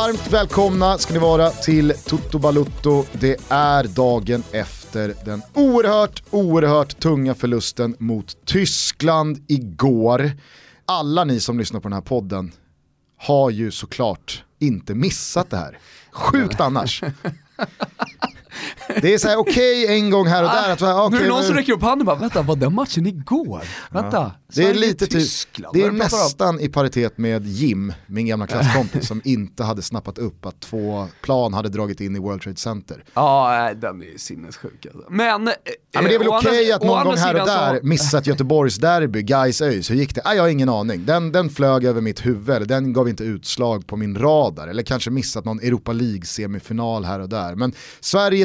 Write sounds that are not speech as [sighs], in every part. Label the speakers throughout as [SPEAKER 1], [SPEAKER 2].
[SPEAKER 1] Varmt välkomna ska ni vara till Toto Balutto. Det är dagen efter den oerhört, oerhört tunga förlusten mot Tyskland igår. Alla ni som lyssnar på den här podden har ju såklart inte missat det här. Sjukt annars. [laughs] Det är såhär okej okay, en gång här och där. Att, okay,
[SPEAKER 2] nu är det någon som räcker upp handen och bara, vänta var den matchen igår? Vänta, ja.
[SPEAKER 1] Det är lite typ, det är nästan i paritet med Jim, min gamla klasskompis, som [laughs] inte hade snappat upp att två plan hade dragit in i World Trade Center.
[SPEAKER 2] Ja, den är sinnessjuk alltså. Men,
[SPEAKER 1] ja, men det är väl eh, okej okay att någon gång här och där så... missat Göteborgs derby, guys öis hur gick det? Ah, jag har ingen aning. Den, den flög över mitt huvud, den gav inte utslag på min radar. Eller kanske missat någon Europa League-semifinal här och där. Men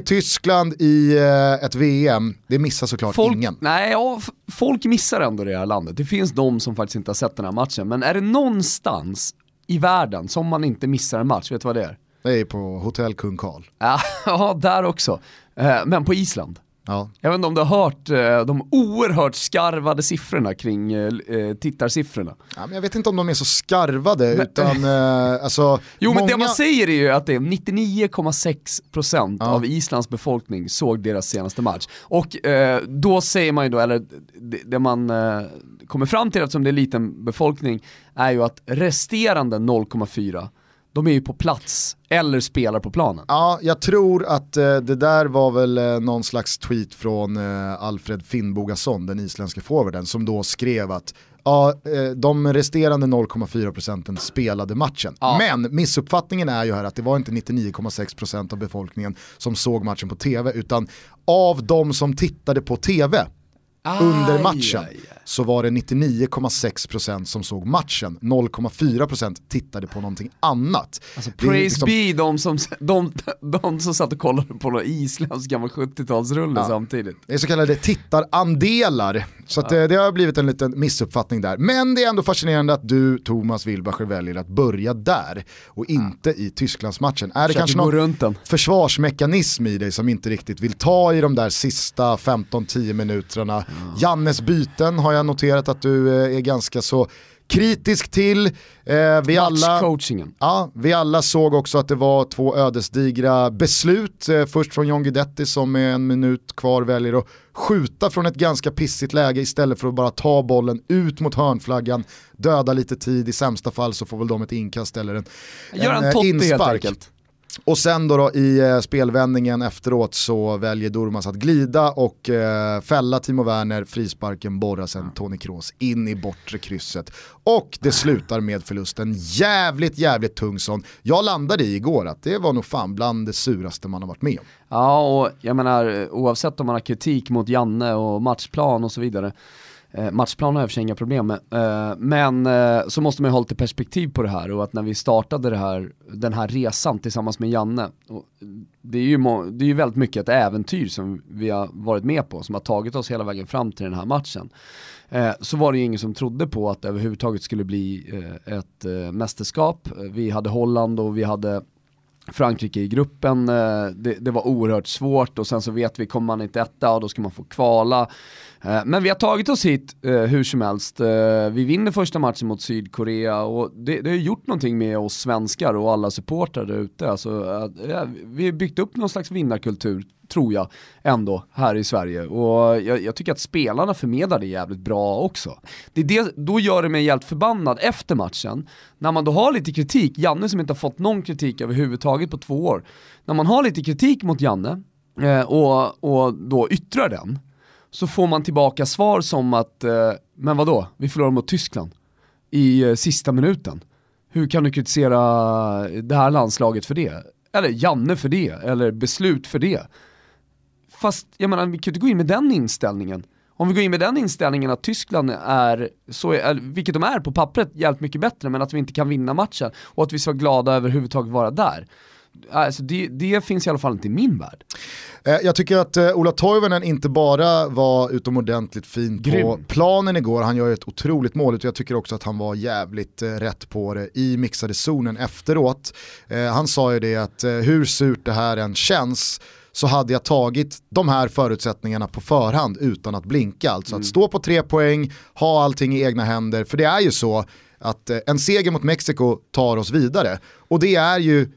[SPEAKER 1] Sverige-Tyskland i eh, ett VM, det missar såklart
[SPEAKER 2] folk,
[SPEAKER 1] ingen.
[SPEAKER 2] Nej, ja, folk missar ändå det här landet. Det finns de som faktiskt inte har sett den här matchen, men är det någonstans i världen som man inte missar en match, vet du vad det är?
[SPEAKER 1] Det är på Hotell Kung Karl.
[SPEAKER 2] Ja, [laughs] där också. Eh, men på Island.
[SPEAKER 1] Ja.
[SPEAKER 2] Jag vet inte om du har hört eh, de oerhört skarvade siffrorna kring eh, eh, tittarsiffrorna.
[SPEAKER 1] Ja, men jag vet inte om de är så skarvade men, utan eh, alltså,
[SPEAKER 2] Jo
[SPEAKER 1] många...
[SPEAKER 2] men det man säger är ju att det är 99,6% ja. av Islands befolkning såg deras senaste match. Och eh, då säger man ju då, eller det, det man eh, kommer fram till eftersom det är liten befolkning, är ju att resterande 0,4 de är ju på plats eller spelar på planen.
[SPEAKER 1] Ja, jag tror att eh, det där var väl eh, någon slags tweet från eh, Alfred Finnbogason, den isländska forwarden, som då skrev att ja, eh, de resterande 0,4 procenten spelade matchen. Ja. Men missuppfattningen är ju här att det var inte 99,6% av befolkningen som såg matchen på tv, utan av de som tittade på tv under matchen aj, aj. så var det 99,6% som såg matchen, 0,4% tittade på någonting annat.
[SPEAKER 2] Alltså praise liksom... be de som, de, de som satt och kollade på någon isländsk gammal 70-talsrulle ja. samtidigt.
[SPEAKER 1] Det är så kallade tittarandelar, så att, ja. Eh, det har blivit en liten missuppfattning där. Men det är ändå fascinerande att du, Thomas Wilbacher, väljer att börja där och inte ja. i Tysklandsmatchen. Är det kanske någon försvarsmekanism i dig som inte riktigt vill ta i de där sista 15-10 minuterna Jannes byten har jag noterat att du eh, är ganska så kritisk till.
[SPEAKER 2] Eh, vi, alla,
[SPEAKER 1] ja, vi alla såg också att det var två ödesdigra beslut. Eh, först från John Guidetti som med en minut kvar väljer att skjuta från ett ganska pissigt läge istället för att bara ta bollen ut mot hörnflaggan, döda lite tid, i sämsta fall så får väl de ett inkast eller en,
[SPEAKER 2] Gör en, en inspark.
[SPEAKER 1] Och sen då, då i eh, spelvändningen efteråt så väljer Durmas att glida och eh, fälla Timo Werner, frisparken borrar sen Tony Kroos in i bortre krysset. Och det slutar med förlusten, jävligt jävligt tung sån. Jag landade i igår att det var nog fan bland det suraste man har varit med om.
[SPEAKER 2] Ja och jag menar oavsett om man har kritik mot Janne och matchplan och så vidare Eh, matchplan har jag för sig inga problem med. Eh, men eh, så måste man ju ha lite perspektiv på det här och att när vi startade det här, den här resan tillsammans med Janne, det är, ju det är ju väldigt mycket ett äventyr som vi har varit med på, som har tagit oss hela vägen fram till den här matchen. Eh, så var det ju ingen som trodde på att det överhuvudtaget skulle bli eh, ett eh, mästerskap. Vi hade Holland och vi hade Frankrike i gruppen, det, det, var oerhört svårt och sen så vet vi, kommer man inte etta, och då ska man få kvala. Eh, men vi har tagit oss hit eh, hur som helst. Eh, vi vinner första matchen mot Sydkorea och det, det har gjort någonting med oss svenskar och alla supportrar där ute. Alltså, eh, vi har byggt upp någon slags vinnarkultur, tror jag, ändå här i Sverige. Och jag, jag, tycker att spelarna förmedlar det jävligt bra också. Det, det, då gör det mig jävligt förbannad efter matchen, när man då har lite kritik, Janne som inte har fått någon kritik överhuvudtaget på två år, när man har lite kritik mot Janne eh, och, och då yttrar den, så får man tillbaka svar som att, eh, men vadå, vi förlorar mot Tyskland i eh, sista minuten. Hur kan du kritisera det här landslaget för det? Eller Janne för det, eller beslut för det. Fast jag menar, vi kan ju inte gå in med den inställningen. Om vi går in med den inställningen att Tyskland är, så är, vilket de är på pappret, jävligt mycket bättre, men att vi inte kan vinna matchen och att vi ska vara glada över överhuvudtaget vara där. Alltså det, det, finns i alla fall inte i min värld.
[SPEAKER 1] Eh, jag tycker att eh, Ola Toivonen inte bara var utomordentligt fin Grym. på planen igår, han gör ett otroligt mål, utan jag tycker också att han var jävligt eh, rätt på det i mixade zonen efteråt. Han sa ju det att hur surt det här än känns så hade jag tagit de här förutsättningarna på förhand utan att blinka. Alltså mm. att stå på tre poäng, ha allting i egna händer, för det är ju så att en seger mot Mexiko tar oss vidare. Och det är ju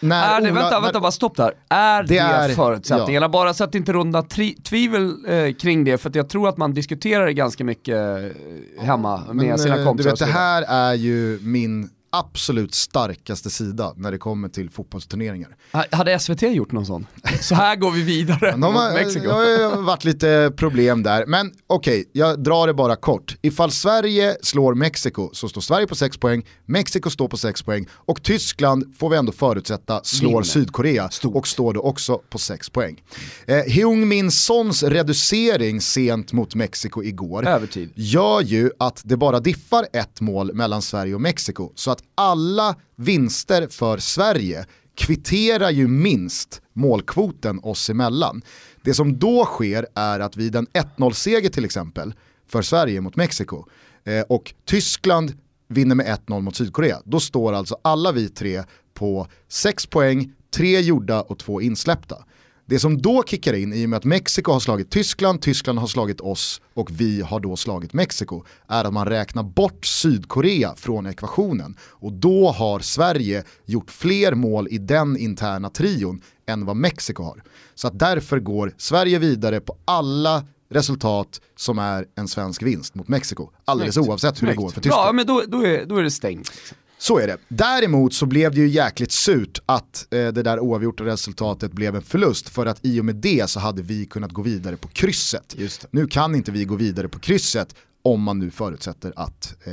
[SPEAKER 1] när
[SPEAKER 2] är det,
[SPEAKER 1] Ola,
[SPEAKER 2] vänta,
[SPEAKER 1] när,
[SPEAKER 2] vänta, bara stopp där. Är det,
[SPEAKER 1] Det är-
[SPEAKER 2] förutsättningarna?
[SPEAKER 1] ja.
[SPEAKER 2] Bara så att det inte råder tri- tvivel eh, kring det, för jag tror att man diskuterar det ganska mycket eh, hemma med
[SPEAKER 1] Men,
[SPEAKER 2] sina
[SPEAKER 1] eh,
[SPEAKER 2] kompisar.
[SPEAKER 1] Du vet, det här är ju min absolut starkaste sida när det kommer till fotbollsturneringar.
[SPEAKER 2] Ha- Hade SVT gjort någon sån? Så här går vi vidare
[SPEAKER 1] De har,
[SPEAKER 2] Mexiko.
[SPEAKER 1] det har varit lite problem där, men okej, jag drar det bara kort. Ifall Sverige slår Mexiko så står Sverige på 6 poäng, Mexiko står på 6 poäng och Tyskland får vi ändå förutsätta slår
[SPEAKER 2] Vinner.
[SPEAKER 1] Sydkorea
[SPEAKER 2] Stort.
[SPEAKER 1] och står då också på 6 poäng. Eh, Heung Min Sons reducering sent mot Mexiko igår
[SPEAKER 2] Övertid.
[SPEAKER 1] gör ju att det bara diffar ett mål mellan Sverige och Mexiko. Så att alla vinster för Sverige kvitterar ju minst målkvoten oss emellan. Det som då sker är att vid en 1-0-seger till exempel för Sverige mot Mexiko eh, och Tyskland vinner med 1-0 mot Sydkorea, då står alltså alla vi tre på 6 poäng, 3 gjorda och 2 insläppta. Det som då kickar in i och med att Mexiko har slagit Tyskland, Tyskland har slagit oss och vi har då slagit Mexiko är att man räknar bort Sydkorea från ekvationen. Och då har Sverige gjort fler mål i den interna trion än vad Mexiko har. Så att därför går Sverige vidare på alla resultat som är en svensk vinst mot Mexiko. Alldeles
[SPEAKER 2] Snyggt.
[SPEAKER 1] oavsett hur det
[SPEAKER 2] Snyggt.
[SPEAKER 1] går för Tyskland.
[SPEAKER 2] Ja, men då, då, är, då är det stängt.
[SPEAKER 1] Så är det. Däremot så blev det ju jäkligt surt att eh, det där oavgjorta resultatet blev en förlust för att i och med det så hade vi kunnat gå vidare på krysset. Nu kan inte vi gå vidare på krysset om man nu förutsätter att eh,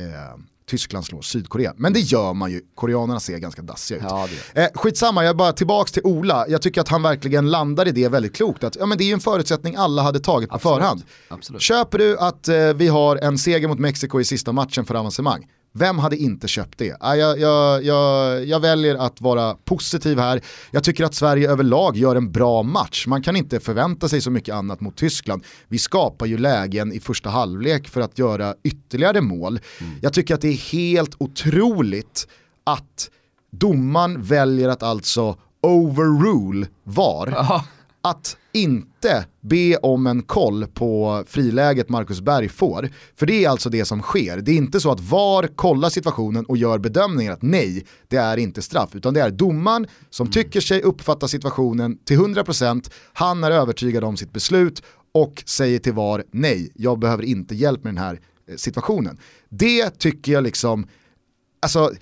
[SPEAKER 1] Tyskland slår Sydkorea. Men det gör man ju, koreanerna ser ganska dassiga ut.
[SPEAKER 2] Ja, det
[SPEAKER 1] Eh, skitsamma, jag är bara tillbaks till Ola. Jag tycker att han verkligen landar i det väldigt klokt. Att, ja, men det är ju en förutsättning alla hade tagit på
[SPEAKER 2] Absolut.
[SPEAKER 1] förhand.
[SPEAKER 2] Absolut.
[SPEAKER 1] Köper du att eh, vi har en seger mot Mexiko i sista matchen för avancemang? Vem hade inte köpt det? Ah, jag, jag, jag, jag väljer att vara positiv här. Jag tycker att Sverige överlag gör en bra match. Man kan inte förvänta sig så mycket annat mot Tyskland. Vi skapar ju lägen i första halvlek för att göra ytterligare mål. Jag tycker att det är helt otroligt att domaren väljer att alltså overrule VAR
[SPEAKER 2] Ja,
[SPEAKER 1] att inte be om en koll på friläget Marcus Berg får. För det är alltså det som sker. Det är inte så att VAR kollar situationen och gör bedömningen att nej, det är inte straff. Utan det är domaren som tycker sig uppfatta situationen till 100%, han är övertygad om sitt beslut och säger till VAR nej, jag behöver inte hjälp med den här eh, situationen. Det tycker jag liksom, alltså,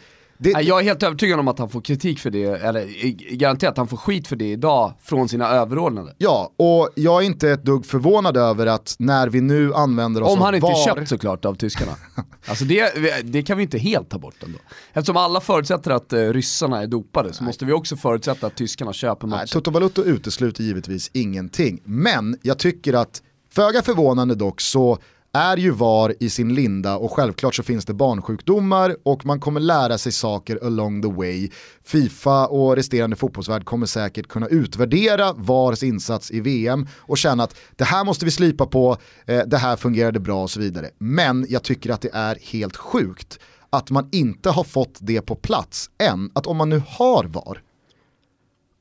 [SPEAKER 1] det,
[SPEAKER 2] Nej, Jag är helt övertygad om att han får kritik för det, eller garanterat att han får skit för det idag från sina överordnade.
[SPEAKER 1] Ja, och jag är inte ett dugg förvånad över att när vi nu använder oss
[SPEAKER 2] Om
[SPEAKER 1] av
[SPEAKER 2] han inte
[SPEAKER 1] VAR,
[SPEAKER 2] köpt såklart av tyskarna. [laughs] Alltså det, det kan vi inte helt ta bort ändå. Eftersom alla förutsätter att eh, ryssarna är dopade så måste vi också förutsätta att tyskarna köper
[SPEAKER 1] Nej,
[SPEAKER 2] matchen.
[SPEAKER 1] Toto Balutto utesluter givetvis ingenting. Men jag tycker att, föga förvånande dock, så är ju VAR i sin linda och självklart så finns det barnsjukdomar och man kommer lära sig saker along the way. Fifa och resterande fotbollsvärld kommer säkert kunna utvärdera VARs insats i VM och känna att det här måste vi slipa på, eh, det här fungerade bra och så vidare. Men jag tycker att det är helt sjukt att man inte har fått det på plats än. Att om man nu har VAR,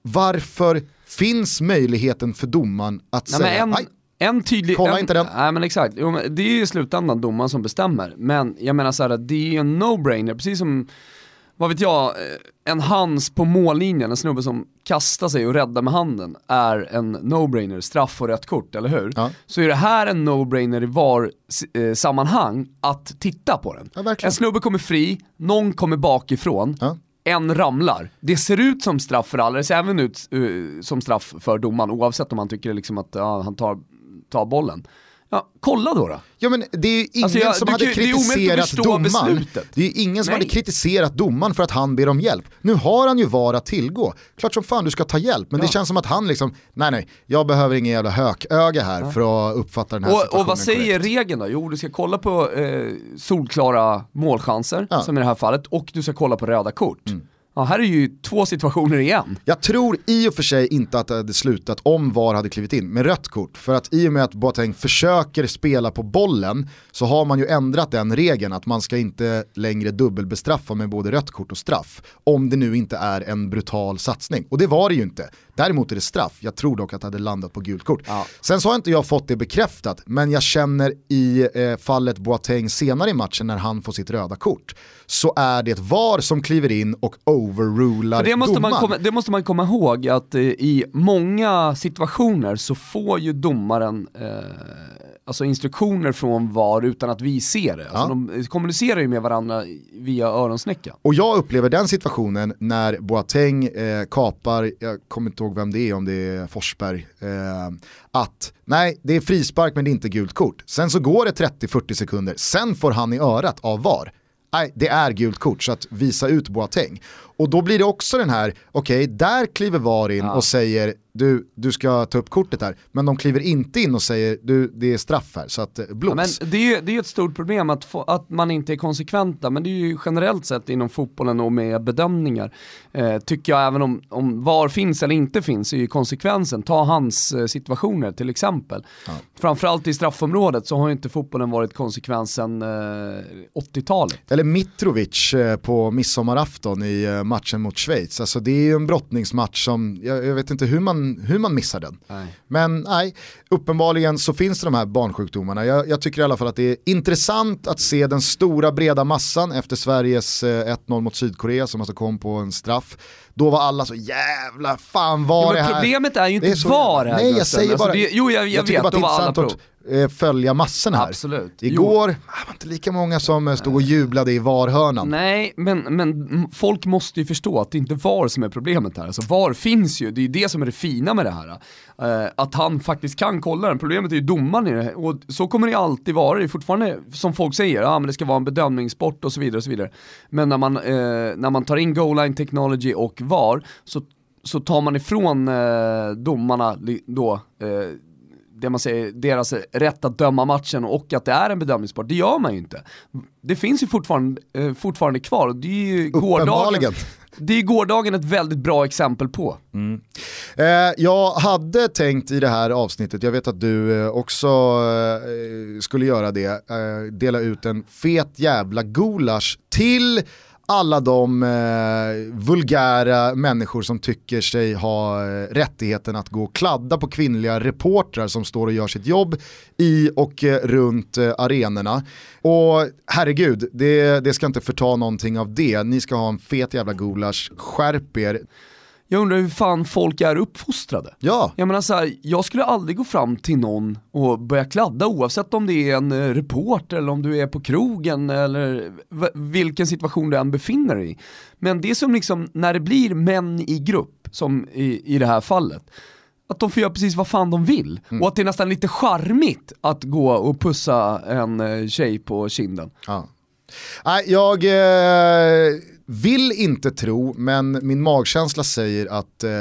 [SPEAKER 1] varför finns möjligheten för domaren att
[SPEAKER 2] Nej,
[SPEAKER 1] säga
[SPEAKER 2] en,
[SPEAKER 1] "Aj,
[SPEAKER 2] en tydlig...
[SPEAKER 1] Kolla
[SPEAKER 2] en,
[SPEAKER 1] inte den.
[SPEAKER 2] Nej men exakt, jo, men det är ju i slutändan domaren som bestämmer. Men jag menar såhär, det är ju en no-brainer, precis som, vad vet jag, eh, en hands på mållinjen, en snubbe som kastar sig och räddar med handen, är en no-brainer, straff och rött kort, eller hur?
[SPEAKER 1] Ja.
[SPEAKER 2] Så är det här en no-brainer i VAR-sammanhang att titta på den.
[SPEAKER 1] Ja,
[SPEAKER 2] en snubbe kommer fri, någon kommer bakifrån,
[SPEAKER 1] Ja.
[SPEAKER 2] en ramlar. Det ser ut som straff för alla, det ser även ut eh, som straff för domaren oavsett om han tycker liksom att ja, han tar, tar bollen. Ja, kolla då då.
[SPEAKER 1] Ja men det är ju ingen
[SPEAKER 2] Alltså, jag-
[SPEAKER 1] som hade
[SPEAKER 2] kan det
[SPEAKER 1] kritiserat
[SPEAKER 2] förstå
[SPEAKER 1] domaren.
[SPEAKER 2] beslutet.
[SPEAKER 1] Det är ingen som
[SPEAKER 2] Nej.
[SPEAKER 1] hade kritiserat domaren för att han ber om hjälp. Nu har han ju VAR att tillgå. Klart som fan du ska ta hjälp, men det
[SPEAKER 2] Ja.
[SPEAKER 1] känns som att han liksom, nej nej, jag behöver ingen jävla hököga här för att uppfatta den här
[SPEAKER 2] Och,
[SPEAKER 1] situationen
[SPEAKER 2] och vad säger
[SPEAKER 1] korrekt.
[SPEAKER 2] regeln då? Jo, du ska kolla på eh, solklara målchanser,
[SPEAKER 1] Ja.
[SPEAKER 2] som i det här fallet, och du ska kolla på röda kort.
[SPEAKER 1] Mm.
[SPEAKER 2] Ja, här är ju två situationer igen.
[SPEAKER 1] Jag tror i och för sig inte att det hade slutat om VAR hade klivit in med rött kort. För att i och med att Boateng försöker spela på bollen så har man ju ändrat den regeln att man ska inte längre dubbelbestraffa med både rött kort och straff. Om det nu inte är en brutal satsning. Och det var det ju inte. Däremot är det straff, jag tror dock att det hade landat på gult kort.
[SPEAKER 2] Ja.
[SPEAKER 1] Sen så har inte jag fått det bekräftat, men jag känner i eh, fallet Boateng senare i matchen när han får sitt röda kort, så är det VAR som kliver in och overrular
[SPEAKER 2] För det måste, man
[SPEAKER 1] domaren.
[SPEAKER 2] komma, det måste man komma ihåg att eh, i många situationer så får ju domaren eh, alltså instruktioner från VAR utan att vi ser det. Alltså
[SPEAKER 1] Ja.
[SPEAKER 2] De kommunicerar ju med varandra via öronsnäcka.
[SPEAKER 1] Och jag upplever den situationen när Boateng eh, kapar, jag kommer inte ihåg vem det är, om det är Forsberg, eh, att nej, det är frispark men det är inte gult kort. Sen så går det 30-40 sekunder, sen får han i örat av VAR. Nej, det är gult kort så att visa ut Boateng. Och då blir det också den här, okej, där kliver VAR in
[SPEAKER 2] Ja.
[SPEAKER 1] och säger du, du ska ta upp kortet här. Men de kliver inte in och säger du, det är straff här, så att eh,
[SPEAKER 2] Ja,
[SPEAKER 1] blås.
[SPEAKER 2] men det är ju det är ett stort problem att, få, att man inte är konsekventa, men det är ju generellt sett inom fotbollen och med bedömningar. Eh, tycker jag även om, om var finns eller inte finns är ju konsekvensen, ta hans eh, situationer till exempel.
[SPEAKER 1] Ja.
[SPEAKER 2] Framförallt i straffområdet så har ju inte fotbollen varit konsekvensen eh, 80-talet.
[SPEAKER 1] Eller Mitrovic eh, på midsommarafton i eh, matchen mot Schweiz. Alltså det är ju en brottningsmatch som, jag, jag vet inte hur man, hur man missar den.
[SPEAKER 2] Nej.
[SPEAKER 1] Men nej, uppenbarligen så finns det de här barnsjukdomarna. Jag, jag tycker i alla fall att det är intressant att se den stora breda massan efter Sveriges eh, 1-0 mot Sydkorea som alltså kom på en straff. Då var alla så jävla fan var
[SPEAKER 2] Jo,
[SPEAKER 1] det här?
[SPEAKER 2] problemet är ju
[SPEAKER 1] Det
[SPEAKER 2] inte
[SPEAKER 1] så
[SPEAKER 2] VAR här
[SPEAKER 1] Nej jag säger
[SPEAKER 2] Alltså,
[SPEAKER 1] bara,
[SPEAKER 2] det, Jo jag, jag,
[SPEAKER 1] tycker
[SPEAKER 2] vet,
[SPEAKER 1] bara att
[SPEAKER 2] då
[SPEAKER 1] det
[SPEAKER 2] var alla prov.
[SPEAKER 1] eh, följa massorna här.
[SPEAKER 2] Absolut.
[SPEAKER 1] Igår ah, var inte lika många som eh, stod och jublade i VAR-hörnan.
[SPEAKER 2] Nej, men, men folk måste ju förstå att det inte är VAR som är problemet här. Alltså VAR finns ju, det är ju det som är det fina med det här. Eh, att han faktiskt kan kolla den. Problemet är ju domaren i det här. Och så kommer det alltid vara. Det är fortfarande, som folk säger, ja men det ska vara en bedömningssport och så vidare. och så vidare. Men när man, eh, när man tar in goal line technology och VAR så, så tar man ifrån eh, domarna då eh, det man säger, deras rätt att döma matchen och att det är en bedömningssport, det gör man ju inte. Det finns ju fortfarande, eh, fortfarande kvar och det är ju gårdagen, det är gårdagen ett väldigt bra exempel på.
[SPEAKER 1] Eh, jag hade tänkt i det här avsnittet, jag vet att du eh, också eh, skulle göra det, eh, dela ut en fet jävla gulasch till alla de eh, vulgära människor som tycker sig ha eh, rättigheten att gå och kladda på kvinnliga reportrar som står och gör sitt jobb i och eh, runt eh, arenorna. Och herregud, det, det ska inte förta någonting av det. Ni ska ha en fet jävla gulasch, skärp er.
[SPEAKER 2] Jag undrar hur fan folk är uppfostrade.
[SPEAKER 1] Ja,
[SPEAKER 2] Jag menar så här, jag skulle aldrig gå fram till någon och börja kladda oavsett om det är en eh, reporter eller om du är på krogen eller vilken situation du än befinner dig i. Men det som liksom, när det blir män i grupp, som i, i det här fallet, att de får göra precis vad fan de vill. Och att det är nästan lite charmigt att gå och pussa en eh, tjej på kinden.
[SPEAKER 1] Ja. Nej, jag eh, vill inte tro, men min magkänsla säger att eh,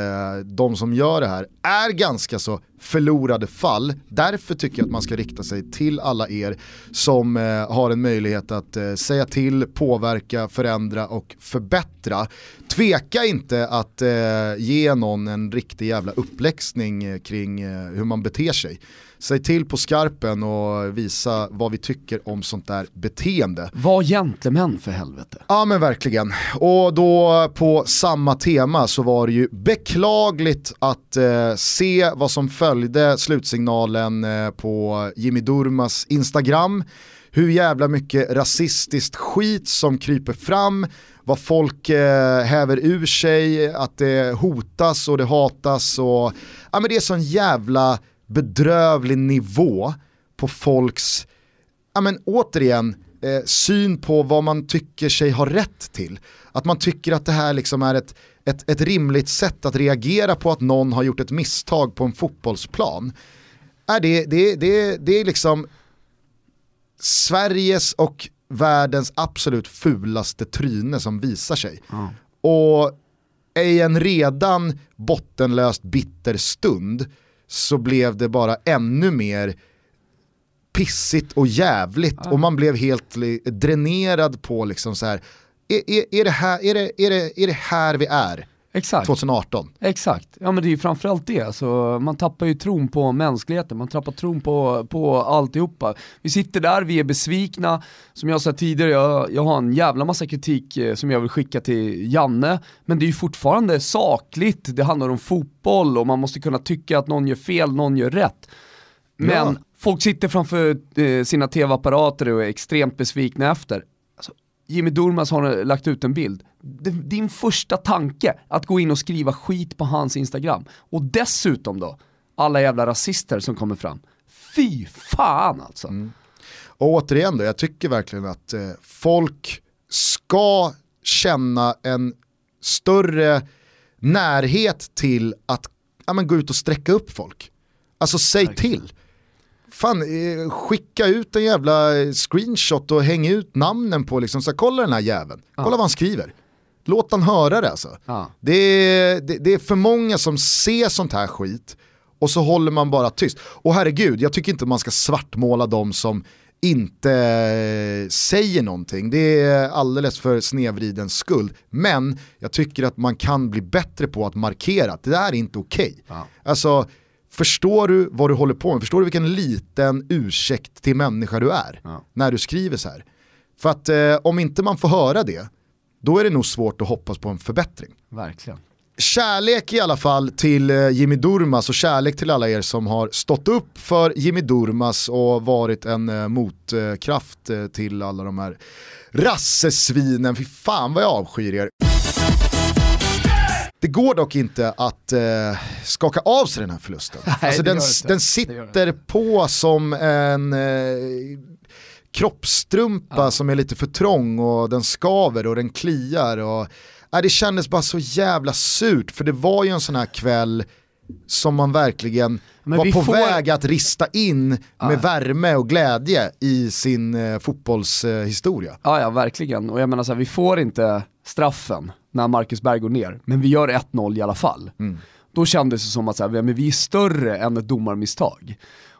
[SPEAKER 1] de som gör det här är ganska så förlorade fall. Därför tycker jag att man ska rikta sig till alla er som eh, har en möjlighet att eh, säga till, påverka, förändra och förbättra. Tveka inte att eh, ge någon en riktig jävla uppläxning eh, kring eh, hur man beter sig. Säg till på skarpen och visa vad vi tycker om sånt där beteende.
[SPEAKER 2] Var gentlemän för helvete.
[SPEAKER 1] Ja men verkligen. Och då på samma tema så var det ju beklagligt att eh, se vad som följde slutsignalen eh, på Jimmy Durmas Instagram. Hur jävla mycket rasistiskt skit som kryper fram, vad folk eh, häver ur sig, att det hotas och det hatas och ja men det är sån jävla bedrövlig nivå på folks ja men återigen, eh, syn på vad man tycker sig ha rätt till. Att man tycker att det här liksom är ett, ett, ett rimligt sätt att reagera på att någon har gjort ett misstag på en fotbollsplan. Är det, det, det, det är liksom Sveriges och världens absolut fulaste tryne som visar sig. Och i en redan bottenlöst bitter stund så blev det bara ännu mer pissigt och jävligt och man blev helt dränerad på liksom så här. Är, är, är, det här, är, det, är, det, är det här vi är?
[SPEAKER 2] Exakt.
[SPEAKER 1] 2018.
[SPEAKER 2] Exakt, ja men det är ju framförallt det. Alltså, man tappar ju tron på mänskligheten, man tappar tron på, på alltihopa. Vi sitter där, vi är besvikna. Som jag sa tidigare, jag, jag har en jävla massa kritik eh, som jag vill skicka till Janne. Men det är ju fortfarande sakligt, det handlar om fotboll och man måste kunna tycka att någon gör fel, någon gör rätt. Men
[SPEAKER 1] Ja.
[SPEAKER 2] folk sitter framför eh, sina tv-apparater och är extremt besvikna efter. Jimmy Durmaz har lagt ut en bild. Din första tanke att gå in och skriva skit på hans Instagram. Och dessutom då, alla jävla rasister som kommer fram. Fy fan alltså.
[SPEAKER 1] Och återigen då, jag tycker verkligen att eh, folk ska känna en större närhet till att ja, men gå ut och sträcka upp folk. Alltså säg till. Fan, eh, skicka ut en jävla eh, screenshot och häng ut namnen på liksom, så här, kolla den här jäveln, kolla vad han skriver. Låt han höra det alltså. Det är, det, det är för många som ser sånt här skit och så håller man bara tyst. Och herregud, jag tycker inte man ska svartmåla de som inte eh, säger någonting. Det är alldeles för snedvridens skuld. Men jag tycker att man kan bli bättre på att markera att det där är inte okej.
[SPEAKER 2] Ja.
[SPEAKER 1] Alltså, förstår du vad du håller på med? Förstår du vilken liten ursäkt till människa du är
[SPEAKER 2] Ja.
[SPEAKER 1] när du skriver så här? För att eh, om inte man får höra det, då är det nog svårt att hoppas på en förbättring.
[SPEAKER 2] Verkligen.
[SPEAKER 1] Kärlek i alla fall till eh, Jimmy Durmas och kärlek till alla er som har stått upp för Jimmy Durmas och varit en eh, motkraft eh, till alla de här rassesvinen. Fy fan vad jag avskyr er. Det går dock inte att eh, skaka av sig den här förlusten. [laughs] alltså
[SPEAKER 2] det
[SPEAKER 1] den, den sitter på som en eh, kroppstrumpa som är lite för trång och den skaver och den kliar. Och, nej, det kändes bara så jävla surt för det var ju en sån här kväll som man verkligen
[SPEAKER 2] Men
[SPEAKER 1] var på
[SPEAKER 2] får-
[SPEAKER 1] väg att rista in med värme och glädje i sin eh, fotbollshistoria.
[SPEAKER 2] Ja, ja, verkligen. Och jag menar så här, vi får inte straffen när Marcus Berg går ner, men vi gör 1-0 i alla fall. Då kändes det som att så här, men vi är större än ett domarmisstag.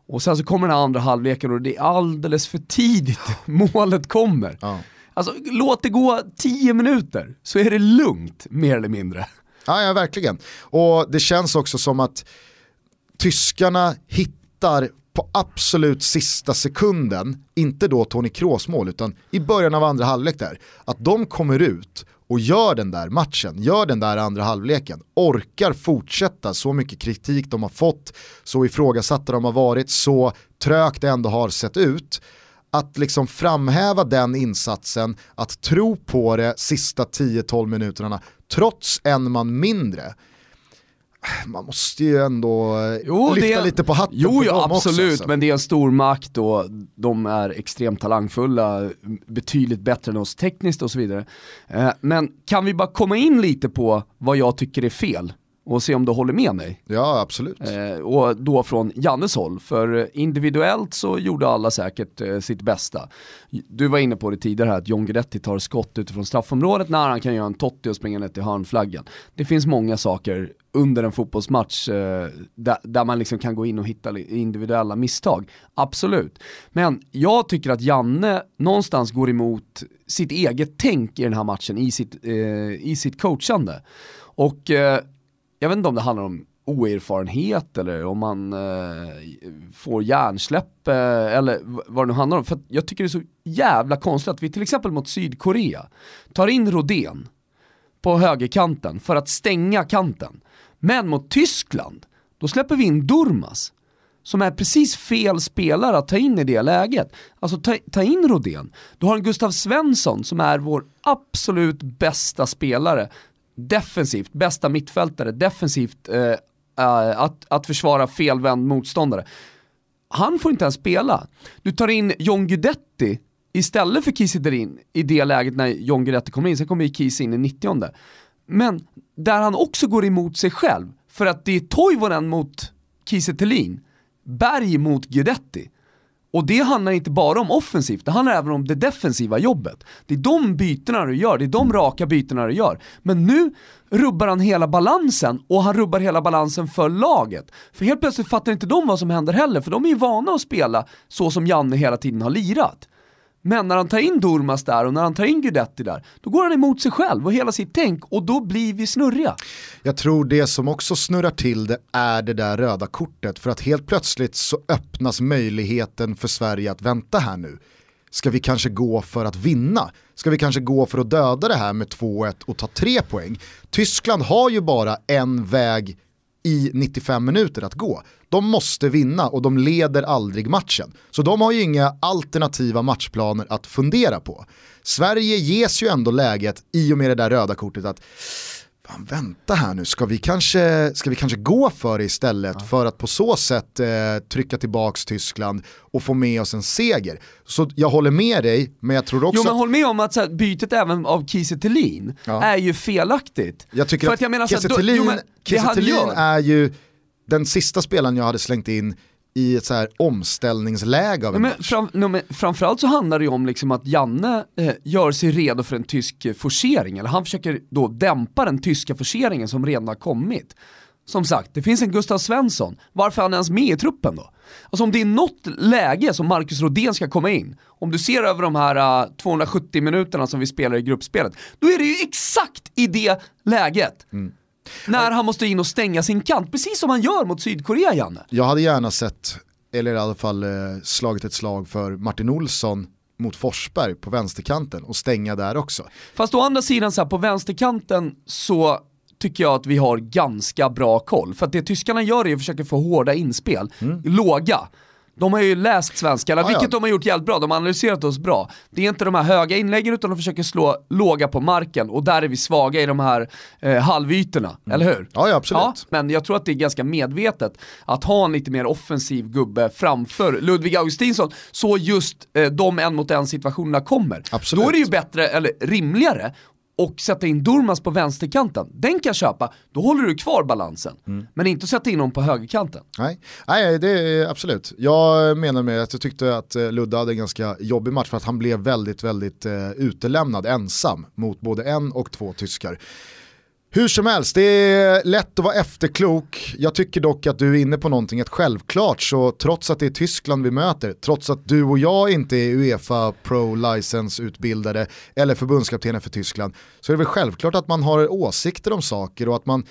[SPEAKER 2] Och sen så kommer den andra halvleken och det är alldeles för tidigt [laughs] målet kommer.
[SPEAKER 1] Ja.
[SPEAKER 2] Alltså låt det gå 10 minuter så är det lugnt, mer eller mindre.
[SPEAKER 1] Ja, ja, verkligen. Och det känns också som att tyskarna hittar på absolut sista sekunden, inte då Toni Kroos mål, utan i början av andra halvlek där, att de kommer ut och gör den där matchen, gör den där andra halvleken, orkar fortsätta så mycket kritik de har fått, så ifrågasatta de har varit, så trögt det ändå har sett ut. Att liksom framhäva den insatsen, att tro på det sista 10-12 minuterna, trots en man mindre. Man måste ju ändå eh, lyfta
[SPEAKER 2] det-
[SPEAKER 1] lite på hatten
[SPEAKER 2] Jo,
[SPEAKER 1] för
[SPEAKER 2] ja,
[SPEAKER 1] dem också.
[SPEAKER 2] absolut,
[SPEAKER 1] alltså.
[SPEAKER 2] men det är en stor makt och de är extremt talangfulla, betydligt bättre än oss tekniskt och så vidare. Eh, Men kan vi bara komma in lite på vad jag tycker är fel och se om du håller med mig?
[SPEAKER 1] Ja, absolut.
[SPEAKER 2] Eh, och då från Jannes håll, för individuellt så gjorde alla säkert eh, sitt bästa. Du var inne på det tidigare här att John Guidetti tar skott utifrån straffområdet när han kan göra en Totti och springa ner till hörnflaggan. Det finns många saker under en fotbollsmatch eh, där, där man liksom kan gå in och hitta individuella misstag. Absolut. Men jag tycker att Janne någonstans går emot sitt eget tänk i den här matchen, i sitt, eh, i sitt coachande. Och eh, jag vet inte om det handlar om oerfarenhet eller om man eh, får hjärnsläpp eh, eller vad det nu handlar om. För jag tycker det är så jävla konstigt att vi till exempel mot Sydkorea tar in Rodén på högerkanten för att stänga kanten. Men mot Tyskland, då släpper vi in Durmas som är precis fel spelare att ta in i det läget. Alltså ta, ta in Rodén. Du har en Gustav Svensson som är vår absolut bästa spelare defensivt, bästa mittfältare, defensivt eh, eh, att, att försvara felvänd motståndare. Han får inte ens spela. Du tar in John Guidetti istället för Kiese Derin i det läget när John Guidetti kommer in, sen kommer ju Kiese in i 90 Men där han också går emot sig själv, för att det är Toivonen mot Kiese Thelin, Berg mot Guidetti. Och det handlar inte bara om offensivt, det handlar även om det defensiva jobbet. Det är de bytena du gör, det är de raka bytena du gör. Men nu rubbar han hela balansen och han rubbar hela balansen för laget. För helt plötsligt fattar inte de vad som händer heller, för de är ju vana att spela så som Janne hela tiden har lirat. Men när han tar in Durmas där och när han tar in Guidetti där, då går han emot sig själv och hela sitt tänk och då blir vi snurriga.
[SPEAKER 1] Jag tror det som också snurrar till det är det där röda kortet för att helt plötsligt så öppnas möjligheten för Sverige att vänta här nu. Ska vi kanske gå för att vinna? Ska vi kanske gå för att döda det här med 2-1 och ta tre poäng? Tyskland har ju bara en väg i 95 minuter att gå. De måste vinna och de leder aldrig matchen. Så de har ju inga alternativa matchplaner att fundera på. Sverige ges ju ändå läget i och med det där röda kortet att fan, vänta här nu, ska vi kanske, ska vi kanske gå för det istället ja. för att på så sätt eh, trycka tillbaka Tyskland och få med oss en seger. Så jag håller med dig, men jag tror också...
[SPEAKER 2] Jo men håll med om att så här, bytet även av Kiese ja. är ju felaktigt.
[SPEAKER 1] Jag tycker för att, att Kiese Thelin är ju den sista spelaren jag hade slängt in i ett så här omställningsläge av
[SPEAKER 2] en men, fram, no, men Framförallt så handlar det ju om liksom att Janne eh, gör sig redo för en tysk forcering, eller han försöker då dämpa den tyska forceringen som redan har kommit. Som sagt, det finns en Gustav Svensson, varför är han ens med i truppen då? Alltså om det är något läge som Marcus Rodén ska komma in, om du ser över de här uh, 270 minuterna som vi spelar i gruppspelet, då är det ju exakt i det läget. Mm när han måste in och stänga sin kant, precis som han gör mot Sydkorea Janne.
[SPEAKER 1] Jag hade gärna sett, eller i alla fall eh, slagit ett slag för Martin Olsson mot Forsberg på vänsterkanten och stänga där också.
[SPEAKER 2] Fast å andra sidan så här, på vänsterkanten så tycker jag att vi har ganska bra koll. För att det tyskarna gör är att försöka få hårda inspel, mm. låga. De har ju läst svenska, ah, vilket de har gjort jävligt bra, de har analyserat oss bra. Det är inte de här höga inläggen utan de försöker slå låga på marken och där är vi svaga i de här eh, halvytorna, mm. eller hur?
[SPEAKER 1] Ja, ja absolut. Ja,
[SPEAKER 2] men jag tror att det är ganska medvetet att ha en lite mer offensiv gubbe framför Ludvig Augustinsson, så just eh, de en mot en situationerna kommer. Absolut. Då är det ju bättre, eller rimligare, och sätta in Durmas på vänsterkanten, den kan jag köpa, då håller du kvar balansen. Mm. Men inte sätta in honom på högerkanten.
[SPEAKER 1] Nej, Nej det är absolut. Jag menar med att jag tyckte att eh, Ludde hade en ganska jobbig match för att han blev väldigt, väldigt uh, utelämnad ensam mot både en och två tyskar. Hur som helst, det är lätt att vara efterklok. Jag tycker dock att du är inne på någonting, att självklart så trots att det är Tyskland vi möter, trots att du och jag inte är Uefa Pro License utbildade eller förbundskaptener för Tyskland, så är det väl självklart att man har åsikter om saker och att man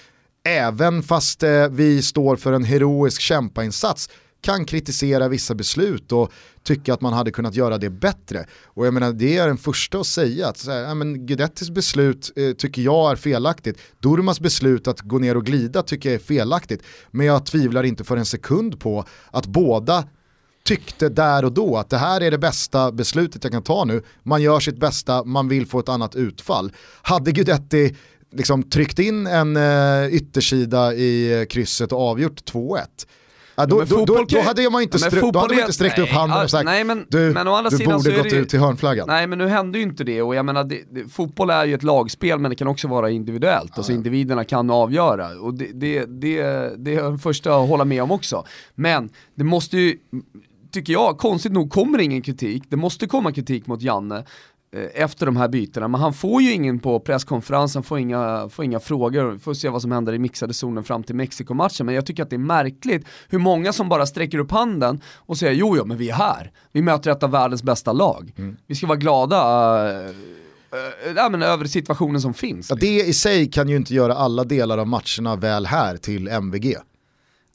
[SPEAKER 1] även fast eh, vi står för en heroisk kämpainsats kan kritisera vissa beslut och tycka att man hade kunnat göra det bättre. Och jag menar, det är den första att säga att så här, ja, men Gudettis beslut eh, tycker jag är felaktigt. Durmas beslut att gå ner och glida tycker jag är felaktigt. Men jag tvivlar inte för en sekund på att båda tyckte där och då att det här är det bästa beslutet jag kan ta nu. Man gör sitt bästa, man vill få ett annat utfall. Hade Guidetti liksom tryckt in en eh, yttersida i eh, krysset och avgjort 2-1 Ja, då, då, då, då, hade man inte, stru, då hade man inte sträckt nej, upp handen och sagt nej, men, du, men å andra du sidan borde gått det, ut till hörnflaggan.
[SPEAKER 2] Nej men nu hände ju inte det och jag menar, det, det, fotboll är ju ett lagspel men det kan också vara individuellt, ja. alltså individerna kan avgöra. Och det, det, det, det är den första att hålla med om också. Men det måste ju, tycker jag, konstigt nog kommer ingen kritik, det måste komma kritik mot Janne efter de här bytena, men han får ju ingen på presskonferensen, får inga, får inga frågor, får se vad som händer i mixade zonen fram till Mexiko-matchen, men jag tycker att det är märkligt hur många som bara sträcker upp handen och säger jo, jo men vi är här, vi möter ett av världens bästa lag, mm. vi ska vara glada äh, äh, men över situationen som finns.
[SPEAKER 1] Ja, det i sig kan ju inte göra alla delar av matcherna väl här till MVG.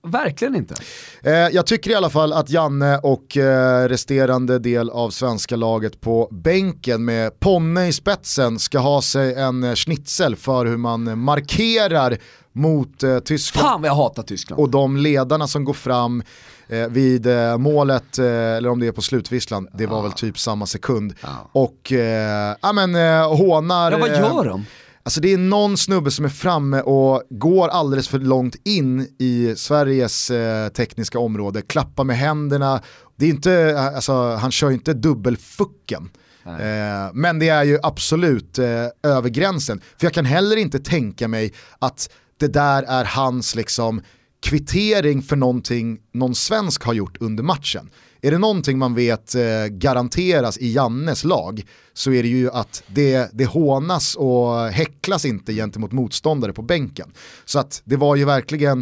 [SPEAKER 2] Verkligen inte.
[SPEAKER 1] Eh, jag tycker i alla fall att Janne och eh, resterande del av svenska laget på bänken med Ponne i spetsen ska ha sig en eh, schnitzel för hur man markerar mot eh, Tyskland.
[SPEAKER 2] Fan vad jag hatar Tyskland.
[SPEAKER 1] Och de ledarna som går fram eh, vid eh, målet, eh, eller om det är på slutvisslan, det var väl typ samma sekund. Ja. Och eh, ja, men, eh, hånar...
[SPEAKER 2] Ja vad gör de?
[SPEAKER 1] Alltså det är någon snubbe som är framme och går alldeles för långt in i Sveriges eh, tekniska område, klappar med händerna. Det är inte, alltså, han kör ju inte dubbelfucken. Eh, men det är ju absolut eh, över gränsen. För jag kan heller inte tänka mig att det där är hans liksom kvittering för någonting någon svensk har gjort under matchen. Är det någonting man vet eh, garanteras i Jannes lag så är det ju att det, det hånas och häcklas inte gentemot motståndare på bänken. Så att det var ju verkligen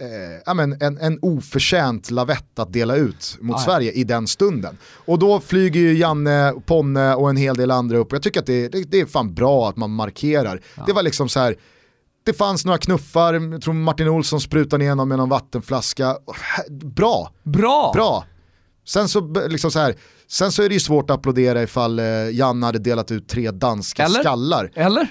[SPEAKER 1] eh, ja, men en, en oförtjänt lavett att dela ut mot
[SPEAKER 2] Ah, ja.
[SPEAKER 1] Sverige i den stunden. Och då flyger ju Janne, Ponne och en hel del andra upp jag tycker att det, det, det är fan bra att man markerar. Det var liksom så här, det fanns några knuffar, jag tror Martin Olsson sprutade ner någon med någon vattenflaska. Bra,
[SPEAKER 2] Bra!
[SPEAKER 1] bra. Sen så, liksom så här, sen så är det ju svårt att applådera ifall eh, Janne hade delat ut tre danska
[SPEAKER 2] Eller?
[SPEAKER 1] skallar.
[SPEAKER 2] Eller?